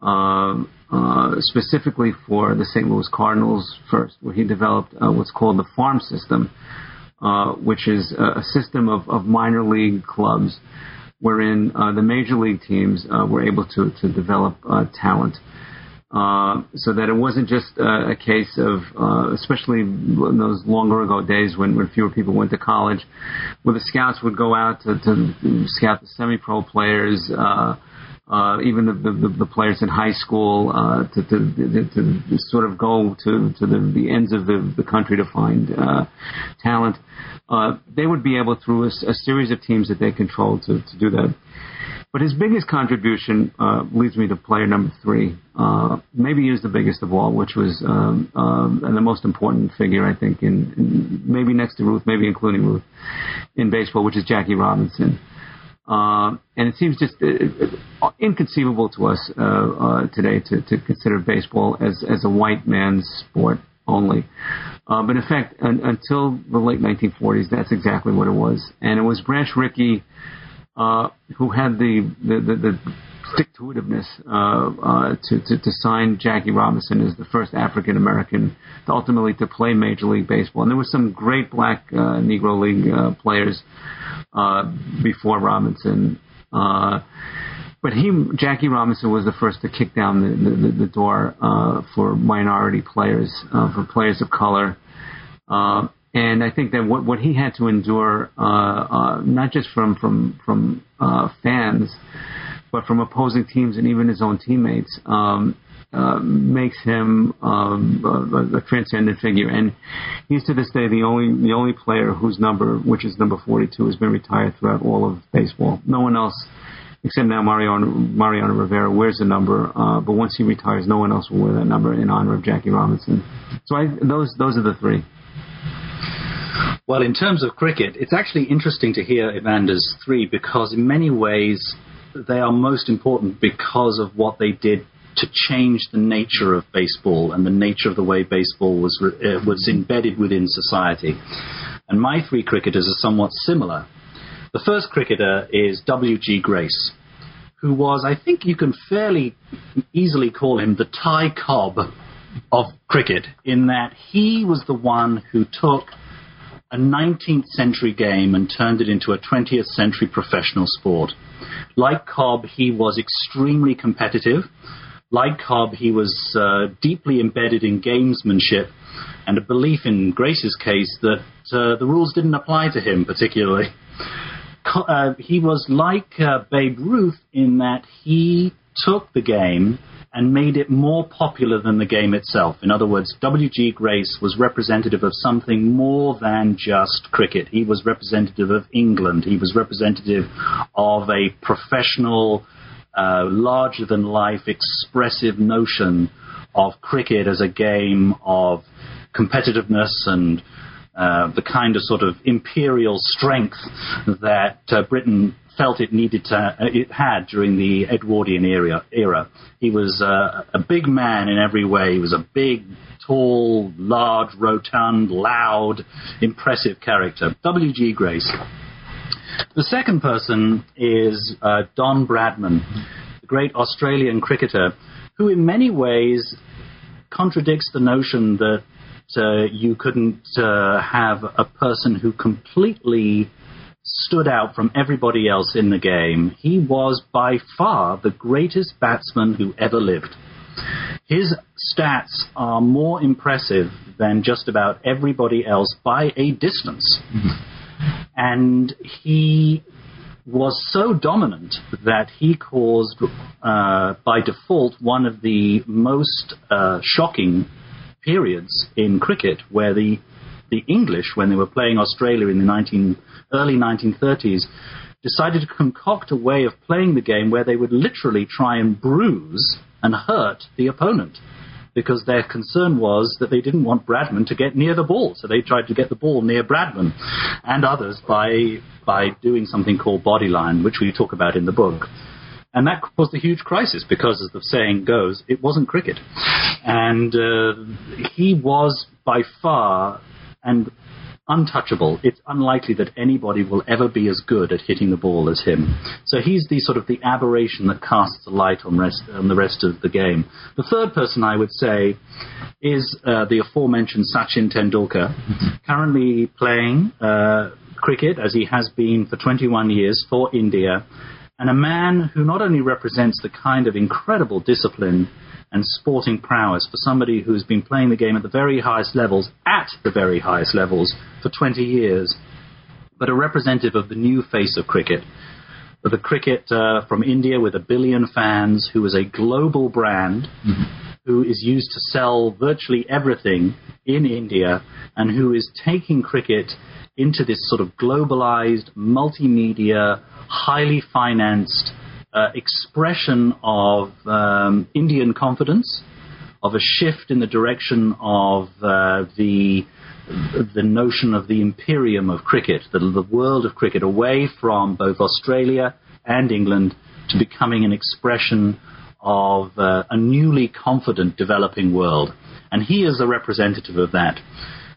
uh, uh, specifically for the St. Louis Cardinals first, where he developed uh, what's called the farm system, uh, which is a, system of, of, minor league clubs wherein uh, the major league teams uh, were able to, to develop talent. Uh, so that it wasn't just uh, a case of, uh, especially in those longer ago days when, when fewer people went to college, where the scouts would go out to, to scout the semi-pro players, uh, uh, even the, the, the players in high school, uh, to, to, to, to sort of go to, to the, the ends of the, the country to find uh, talent. Uh, they would be able through a, a series of teams that they control to, to do that. But his biggest contribution uh, leads me to player number three. Uh, maybe he was the biggest of all, which was um, um, and the most important figure, I think, in, in, maybe next to Ruth, maybe including Ruth, in baseball, which is Jackie Robinson. Uh, and it seems just uh, inconceivable to us uh, uh, today to, to consider baseball as, as a white man's sport only. Uh, but in fact, un- until the late 1940s, that's exactly what it was. And it was Branch Rickey uh, who had the the, the, the stick to itiveness uh, uh, to, to, to sign Jackie Robinson as the first African American ultimately to play Major League Baseball. And there were some great black uh, Negro League uh, players before Robinson. But he, Jackie Robinson, was the first to kick down the, the, the door for minority players, for players of color. And I think that what, what he had to endure, uh, uh, not just from from from uh, fans, but from opposing teams and even his own teammates, um, uh, makes him um, a, a, transcendent figure. And he's to this day the only the only player whose number, which is number 42, has been retired throughout all of baseball. No one else. Except now, Mariano, Mariano Rivera wears the number, uh, but once he retires, no one else will wear that number in honor of Jackie Robinson. So I, those those are the three. Well, in terms of cricket, it's actually interesting to hear Evander's three because, in many ways, they are most important because of what they did to change the nature of baseball and the nature of the way baseball was uh, was embedded within society. And my three cricketers are somewhat similar. The first cricketer is W.G. Grace, who was, I think, you can fairly easily call him the Ty Cobb of cricket, in that he was the one who took a 19th century game and turned it into a 20th century professional sport. Like Cobb, he was extremely competitive. Like Cobb, he was uh, deeply embedded in gamesmanship and a belief in Grace's case that uh, the rules didn't apply to him particularly. Uh, he was like uh, Babe Ruth in that he took the game and made it more popular than the game itself. In other words, W.G. Grace was representative of something more than just cricket. He was representative of England. He was representative of a professional, uh, larger than life, expressive notion of cricket as a game of competitiveness and uh, the kind of sort of imperial strength that uh, Britain felt it needed to, uh, it had during the Edwardian era. era. He was uh, a big man in every way. He was a big, tall, large, rotund, loud, impressive character. W.G. Grace. The second person is uh, Don Bradman, the great Australian cricketer, who in many ways contradicts the notion that uh, you couldn't uh, have a person who completely stood out from everybody else in the game. He was by far the greatest batsman who ever lived. His stats are more impressive than just about everybody else by a distance. Mm-hmm. And he was so dominant that he caused, uh, by default, one of the most uh, shocking periods in cricket where the the English, when they were playing Australia in the 19, early 1930s, decided to concoct a way of playing the game where they would literally try and bruise and hurt the opponent. Because their concern was that they didn't want Bradman to get near the ball, so they tried to get the ball near Bradman and others by by doing something called bodyline, which we talk about in the book. And that caused a huge crisis because, as the saying goes, it wasn't cricket. And uh, he was by far and untouchable. It's unlikely that anybody will ever be as good at hitting the ball as him. So he's the sort of the aberration that casts a light on, rest, on the rest of the game. The third person I would say is uh, the aforementioned Sachin Tendulkar, (laughs) currently playing uh, cricket as he has been for 21 years for India and a man who not only represents the kind of incredible discipline and sporting prowess for somebody who's been playing the game at the very highest levels, at the very highest levels, for 20 years, but a representative of the new face of cricket. The cricket uh, from India with a billion fans, who is a global brand, mm-hmm. who is used to sell virtually everything in India, and who is taking cricket into this sort of globalized, multimedia, highly financed uh, expression of um, Indian confidence, of a shift in the direction of uh, the the notion of the imperium of cricket, the, the world of cricket, away from both Australia and England to becoming an expression of uh, a newly confident developing world. And he is a representative of that.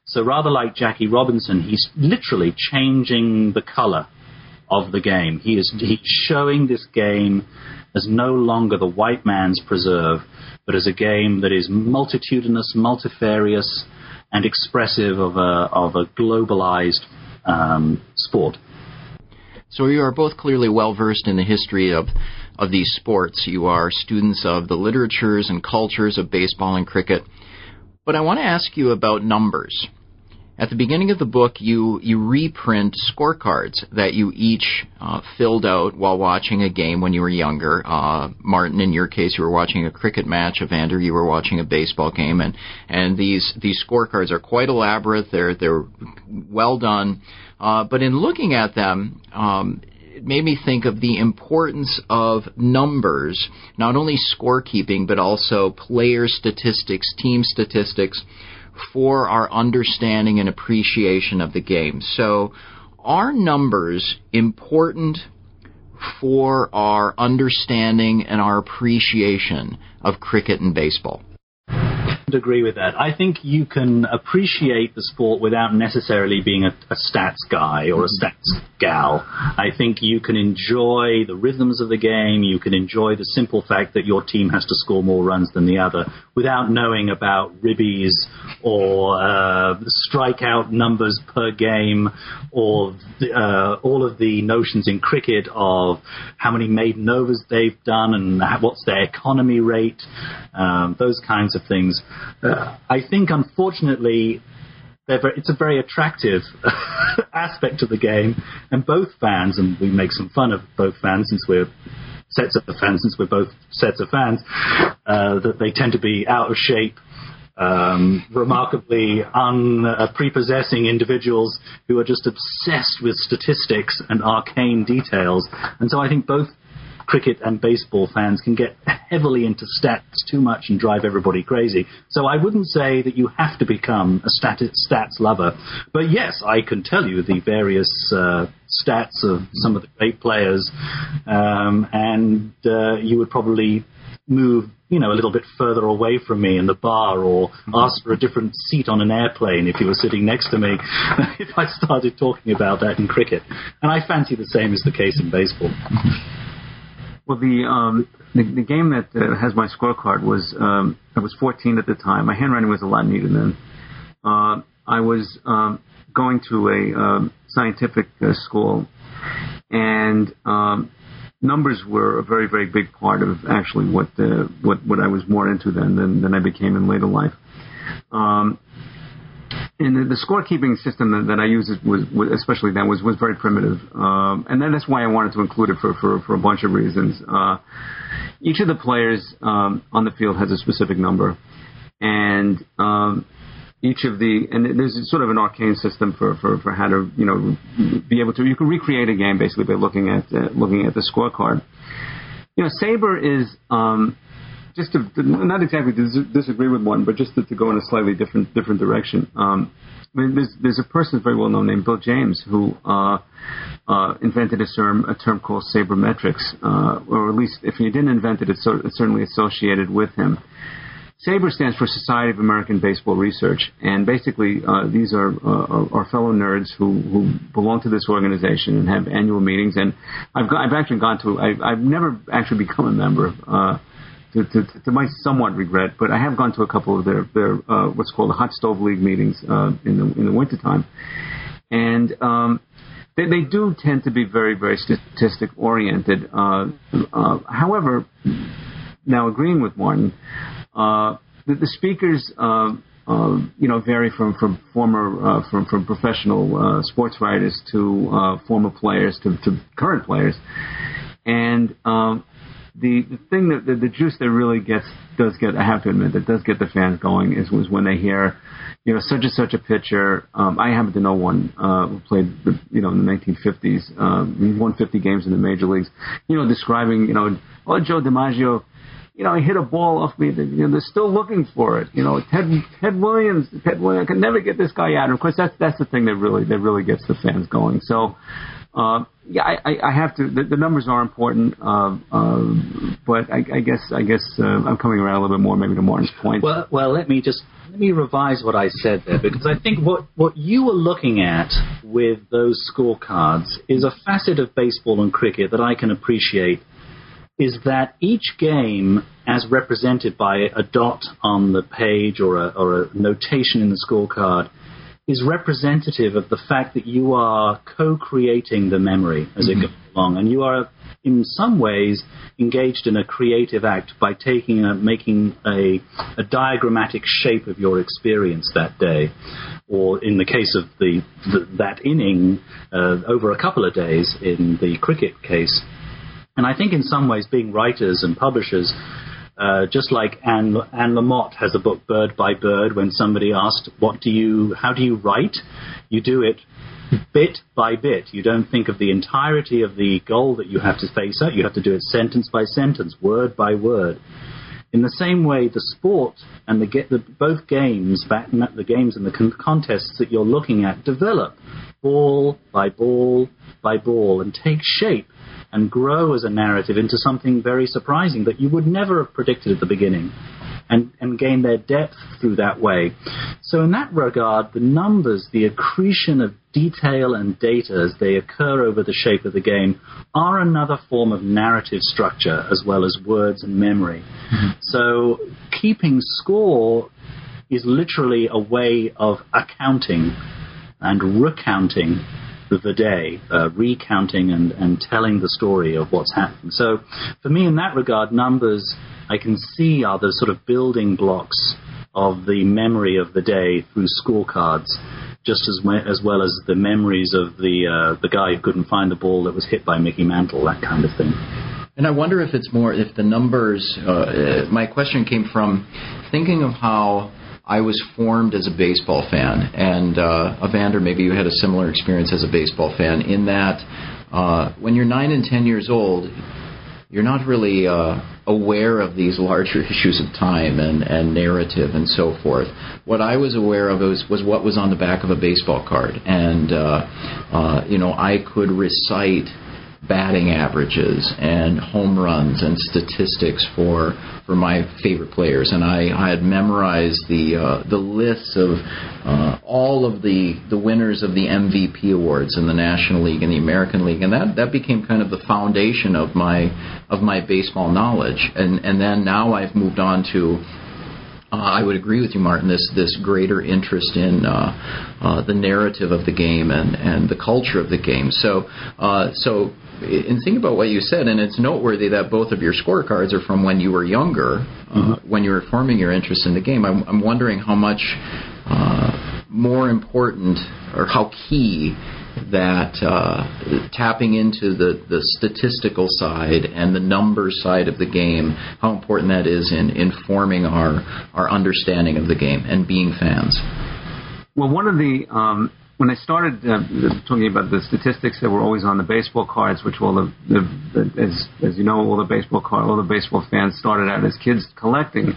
So rather like Jackie Robinson, he's literally changing the color of the game. He is he's showing this game as no longer the white man's preserve, but as a game that is multitudinous, multifarious, and expressive of a of a globalized um, sport. So you are both clearly well versed in the history of of these sports. You are students of the literatures and cultures of baseball and cricket. But I want to ask you about numbers. At the beginning of the book, you, you reprint scorecards that you each uh, filled out while watching a game when you were younger. Uh, Martin, in your case, you were watching a cricket match. Evander, you were watching a baseball game, and and these these scorecards are quite elaborate. They're they're well done, uh, but in looking at them. Um, it made me think of the importance of numbers, not only scorekeeping, but also player statistics, team statistics, for our understanding and appreciation of the game. So, are numbers important for our understanding and our appreciation of cricket and baseball? Agree with that. I think you can appreciate the sport without necessarily being a, a, stats guy or a stats gal. I think you can enjoy the rhythms of the game. You can enjoy the simple fact that your team has to score more runs than the other without knowing about ribbies or uh, strikeout numbers per game or uh, all of the notions in cricket of how many maiden overs they've done and what's their economy rate, um, those kinds of things. Uh, I think, unfortunately, very, it's a very attractive (laughs) aspect of the game, and both fans, and we make some fun of both fans since we're sets of fans, since we're both sets of fans, uh, that they tend to be out of shape. Um, remarkably unprepossessing individuals who are just obsessed with statistics and arcane details. And so I think both cricket and baseball fans can get heavily into stats too much and drive everybody crazy. So I wouldn't say that you have to become a stat- stats lover. But yes, I can tell you the various uh, stats of some of the great players, um, and uh, you would probably move you know, a little bit further away from me in the bar or ask for a different seat on an airplane if you were sitting next to me (laughs) if I started talking about that in cricket. And I fancy the same is the case in baseball. Well, the um, the, the game that uh, has my scorecard was um, I was 14 at the time. My handwriting was a lot neater then. Uh, I was um, going to a um, scientific uh, school, and um, numbers were a very very big part of actually what uh, what what I was more into then than than I became in later life. Um, and the, the scorekeeping system that, that I used was, was, especially then was was very primitive, um, and then that's why I wanted to include it for for, for a bunch of reasons. Uh, each of the players um, on the field has a specific number, and um, each of the and there's sort of an arcane system for, for, for how to you know be able to you can recreate a game basically by looking at uh, looking at the scorecard. You know, SABR is um, just to, not exactly disagree with one, but just to, to go in a slightly different different direction. Um, I mean, there's, there's a person very well known named Bill James who uh, uh, invented a term a term called sabermetrics, uh, or at least if he didn't invent it, it's, so, it's certainly associated with him. SABR stands for Society of American Baseball Research, and basically uh, these are uh, our fellow nerds who, who belong to this organization and have annual meetings. And I've got, I've actually gone to I've, I've never actually (laughs) become a member. Uh, to, to, to, my somewhat regret, but I have gone to a couple of their, their uh, what's called the hot stove league meetings uh, in the in the wintertime. And um, they, they do tend to be very, very statistic oriented. Uh, uh, however, now agreeing with Martin, uh, the, the speakers, uh, uh, you know, vary from from former uh, from from professional uh, sports writers to uh, former players to, to current players, and um, the the thing that the, the juice that really gets does get I have to admit that does get the fans going is was when they hear you know such and such a pitcher. Um, I happen to know one uh, who played the, you know in the 1950s. Um, won 50 games in the major leagues. You know, describing you know oh Joe DiMaggio. You know, he hit a ball off me. You know, they're still looking for it. You know, Ted Ted Williams. Ted Williams. I can never get this guy out. And of course, that's that's the thing that really that really gets the fans going. So, uh, yeah, I, I have to. The, the numbers are important, uh, uh, but I, I guess I guess uh, I'm coming around a little bit more, maybe to Martin's point. Well, well, let me just let me revise what I said there because I think what what you were looking at with those scorecards is a facet of baseball and cricket that I can appreciate. Is that each game, as represented by a dot on the page or a, or a notation in the scorecard, is representative of the fact that you are co-creating the memory as mm-hmm. it goes along, and you are in some ways engaged in a creative act by taking a, making a, a diagrammatic shape of your experience that day, or in the case of the, the that inning uh, over a couple of days in the cricket case. And I think in some ways, being writers and publishers, uh, just like Anne, Anne Lamott has a book Bird by Bird. When somebody asked, "What do you? How do you write?" You do it bit by bit. You don't think of the entirety of the goal that you have to face out. You have to do it sentence by sentence, word by word. In the same way, the sport and the, the both games, the games and the con- contests that you're looking at, develop ball by ball by ball and take shape and grow as a narrative into something very surprising that you would never have predicted at the beginning. And, and, gain their depth through that way. So, in that regard, the numbers, the accretion of detail and data as they occur over the shape of the game, are another form of narrative structure as well as words and memory. Mm-hmm. So, keeping score is literally a way of accounting and recounting the day, uh, recounting and, and telling the story of what's happening. So, for me, in that regard, numbers I can see are the sort of building blocks of the memory of the day through scorecards, just as, as well as the memories of the uh, the guy who couldn't find the ball that was hit by Mickey Mantle, that kind of thing. And I wonder if it's more if the numbers. Uh, my question came from thinking of how I was formed as a baseball fan, and uh, Evander, maybe you had a similar experience as a baseball fan in that uh, when you're nine and ten years old, you're not really uh, aware of these larger (laughs) issues of time and, and narrative and so forth. What I was aware of was, was what was on the back of a baseball card, and uh, uh, you know I could recite batting averages and home runs and statistics for for my favorite players, and I, I had memorized the uh, the lists of uh, all of the the winners of the MVP awards in the National League and the American League, and that that became kind of the foundation of my of my baseball knowledge, and and then now I've moved on to uh, I would agree with you, Martin. This this greater interest in uh, uh, the narrative of the game and, and the culture of the game. So uh, so in thinking about what you said, and it's noteworthy that both of your scorecards are from when you were younger, uh, mm-hmm. when you were forming your interest in the game. I'm, I'm wondering how much uh, more important or how key that uh, tapping into the, the statistical side and the numbers side of the game, how important that is in informing our our understanding of the game and being fans. Well, one of the um, when I started uh, talking about the statistics that were always on the baseball cards, which all the, the, the as as you know, all the baseball card, all the baseball fans started out as kids collecting.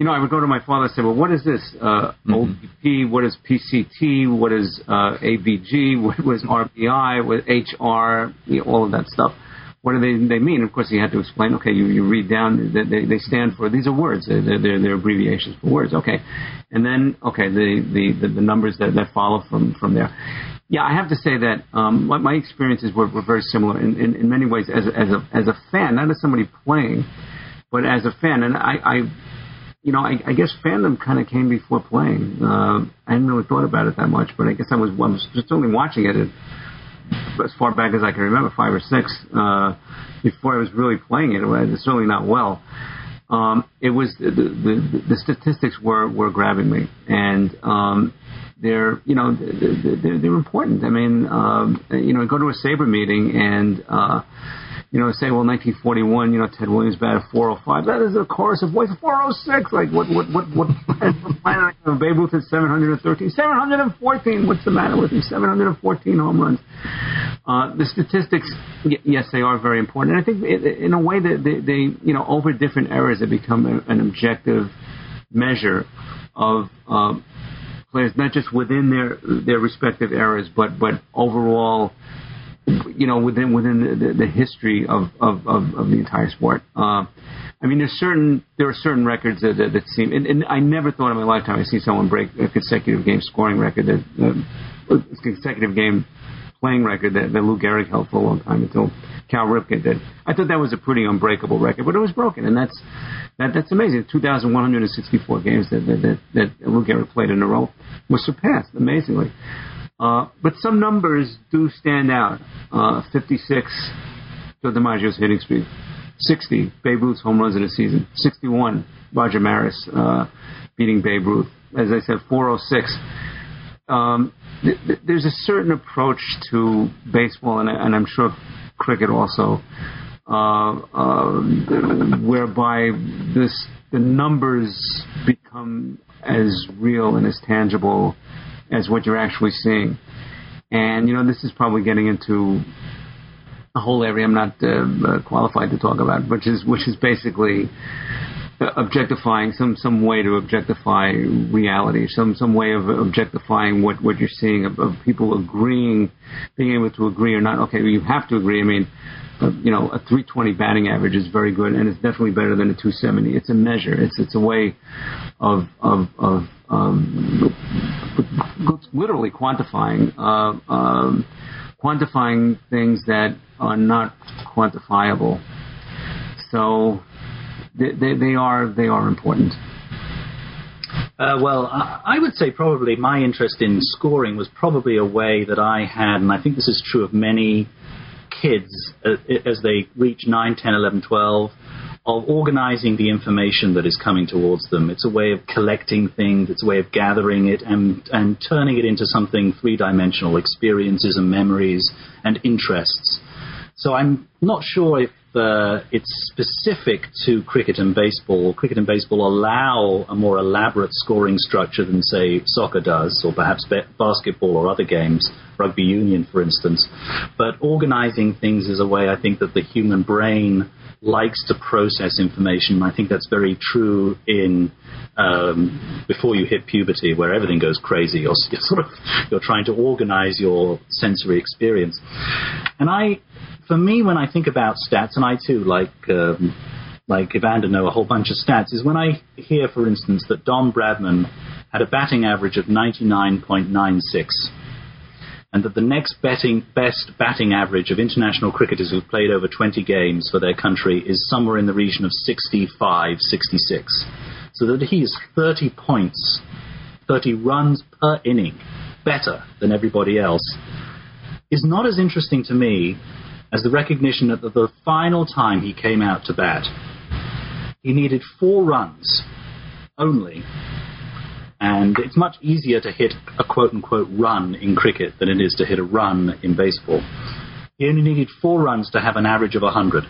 You know, I would go to my father and say, "Well, what is this? Uh, mm-hmm. OBP? What is PCT? What is uh, AVG? (laughs) What was RBI? What HR? You know, all of that stuff." what do they they mean? Of course, he had to explain. Okay, you, you read down. They, they stand for these are words. They're, they're, they're abbreviations for words. Okay, and then okay the the, the, the numbers that, that follow from from there. Yeah, I have to say that um, my, my experiences were, were very similar in, in, in many ways as as a as a fan, not as somebody playing, but as a fan. And I, I you know, I, I guess fandom kind of came before playing. Uh, I hadn't really thought about it that much, but I guess I was I was just only watching it. As far back as I can remember, five or six, uh, before I was really playing it. It was certainly not well. Um, it was the, the, the statistics were were grabbing me, and um, they're you know they're, they're important. I mean, um, you know, go to a SABR meeting and. Uh, you know, say, well, 1941, you know, Ted Williams batted 405. That is a chorus of voice 406. Like, what, what, what, what? (laughs) Babe Ruth had 713, 714. What's the matter with him? 714 home runs. Uh, the statistics, yes, they are very important. And I think in a way that they, they, you know, over different eras, they become an objective measure of uh, players, not just within their their respective eras, but but overall you know, within within the, the, the history of, of, of, of, the entire sport. Uh, I mean, there's certain there are certain records that, that, that seem, and, and, I never thought in my lifetime I'd see someone break a consecutive game scoring record, that uh, consecutive game playing record that, that Lou Gehrig held for a long time until Cal Ripken did. I thought that was a pretty unbreakable record, but it was broken, and that's that, that's amazing. 2,164 games that that, that, that Lou Gehrig played in a row was surpassed amazingly. Uh, but some numbers do stand out. Uh, 56, Joe DiMaggio's hitting speed. 60, Babe Ruth's home runs in a season. 61, Roger Maris uh, beating Babe Ruth. As I said, 406. Um, th- th- there's a certain approach to baseball, and, and I'm sure cricket also, uh, uh, whereby this the numbers become as real and as tangible as what you're actually seeing. And you know, this is probably getting into a whole area I'm not uh, uh, qualified to talk about, which is which is basically objectifying some some way to objectify reality, some some way of objectifying what what you're seeing of, of people agreeing, being able to agree or not. Okay, you have to agree. I mean, uh, you know, a 320 batting average is very good, and it's definitely better than a 270. It's a measure. It's it's a way of of of um, literally quantifying uh, um, quantifying things that are not quantifiable. So they, they, they are they are important. Uh, well, I would say probably my interest in scoring was probably a way that I had, and I think this is true of many kids uh, as they reach 9, 10, 11, 12, of organizing the information that is coming towards them. It's a way of collecting things, it's a way of gathering it and, and turning it into something three dimensional experiences and memories and interests. So I'm not sure if uh, it's specific to cricket and baseball. Cricket and baseball allow a more elaborate scoring structure than, say, soccer does, or perhaps be- basketball or other games, rugby union, for instance. But organizing things is a way I think that the human brain likes to process information. I think that's very true in um, before you hit puberty, where everything goes crazy. You're, (laughs) you're sort of you're trying to organize your sensory experience. And I, for me, when I think about stats, and I too like. Um, like Evander know a whole bunch of stats, is when I hear, for instance, that Don Bradman had a batting average of 99.96 and that the next betting, best batting average of international cricketers who've played over 20 games for their country is somewhere in the region of 65, 66. So that he is 30 points, 30 runs per inning better than everybody else is not as interesting to me as the recognition that the final time he came out to bat, he needed four runs only and it's much easier to hit a quote unquote run in cricket than it is to hit a run in baseball. He only needed four runs to have an average of 100.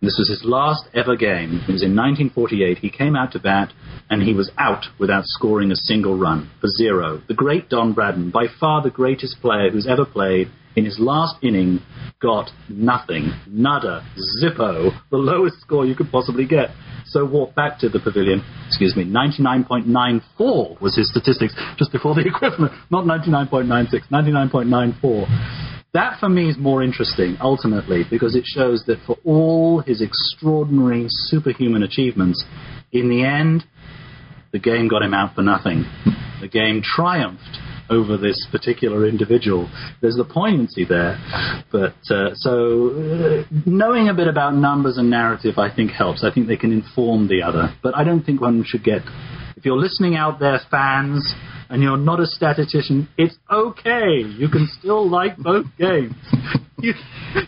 This was his last ever game. It was in 1948. He came out to bat and he was out without scoring a single run for zero. The great Don Bradman, by far the greatest player who's ever played, in his last inning got nothing, nada, zippo, the lowest score you could possibly get. So walked back to the pavilion, excuse me, 99.94 was his statistics just before the (laughs) equivalent, not 99.96, 99.94. That for me is more interesting ultimately because it shows that for all his extraordinary superhuman achievements, in the end, the game got him out for nothing. The game triumphed over this particular individual. There's the poignancy there. But uh, so uh, knowing a bit about numbers and narrative, I think helps. I think they can inform the other. But I don't think one should get. If you're listening out there, fans, and you're not a statistician, it's okay. You can still like both games. (laughs) you,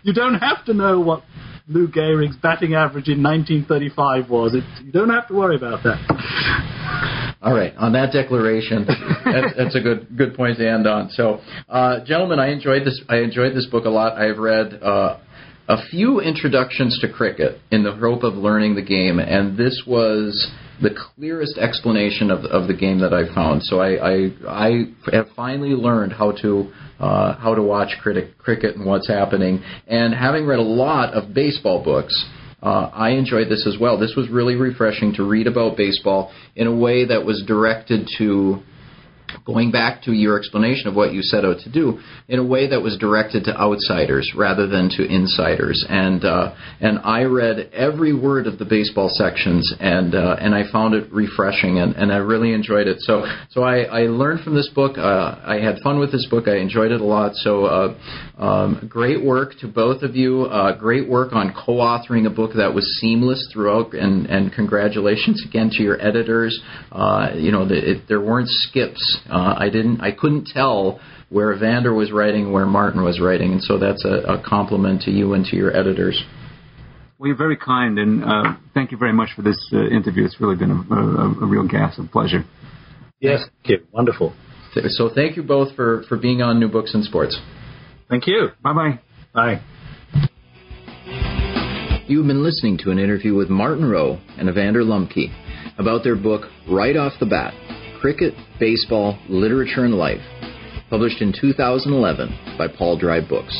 you don't have to know what Lou Gehrig's batting average in 1935 was. It, you don't have to worry about that. All right. On that declaration, (laughs) that's, that's, a good good point to end on. So, uh, gentlemen, I enjoyed this. I enjoyed this book a lot. I've read uh, a few introductions to cricket in the hope of learning the game, and this was the clearest explanation of, of the game that I found. So I, I, I have finally learned how to uh, how to watch cricket, cricket and what's happening. And having read a lot of baseball books, uh, I enjoyed this as well. This was really refreshing to read about baseball in a way that was directed to going back to your explanation of what you set out to do in a way that was directed to outsiders rather than to insiders. And uh, and I read every word of the baseball sections, and uh, and I found it refreshing, and, and I really enjoyed it. So so I, I learned from this book. Uh, I had fun with this book. I enjoyed it a lot. So uh, um, great work to both of you. Uh, great work on co-authoring a book that was seamless throughout, and and congratulations again to your editors. Uh, you know, the, it, there weren't skips uh, I didn't, I couldn't tell where Vander was writing, where Martin was writing, and so that's a, a compliment to you and to your editors. Well, you're very kind, and uh, thank you very much for this uh, interview. It's really been a, a, a real gas of pleasure. Yes, thank you. Wonderful. So thank you both for, for being on New Books in Sports. Thank you. Bye-bye. Bye. You've been listening to an interview with Martin Rowe and Evander Lomke about their book Right Off the Bat Cricket, Baseball, Literature, and Life, published in 2011 by Paul Dry Books.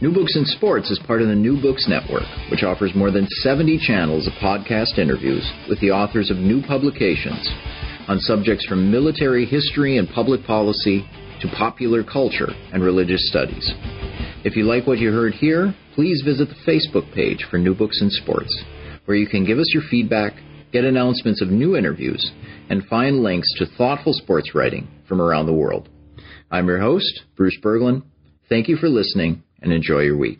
New Books in Sports is part of the New Books Network, which offers more than 70 channels of podcast interviews with the authors of new publications on subjects from military history and public policy to popular culture and religious studies. If you like what you heard here, please visit the Facebook page for New Books in Sports, where you can give us your feedback, get announcements of new interviews, and find links to thoughtful sports writing from around the world. I'm your host, Bruce Berglund. Thank you for listening and enjoy your week.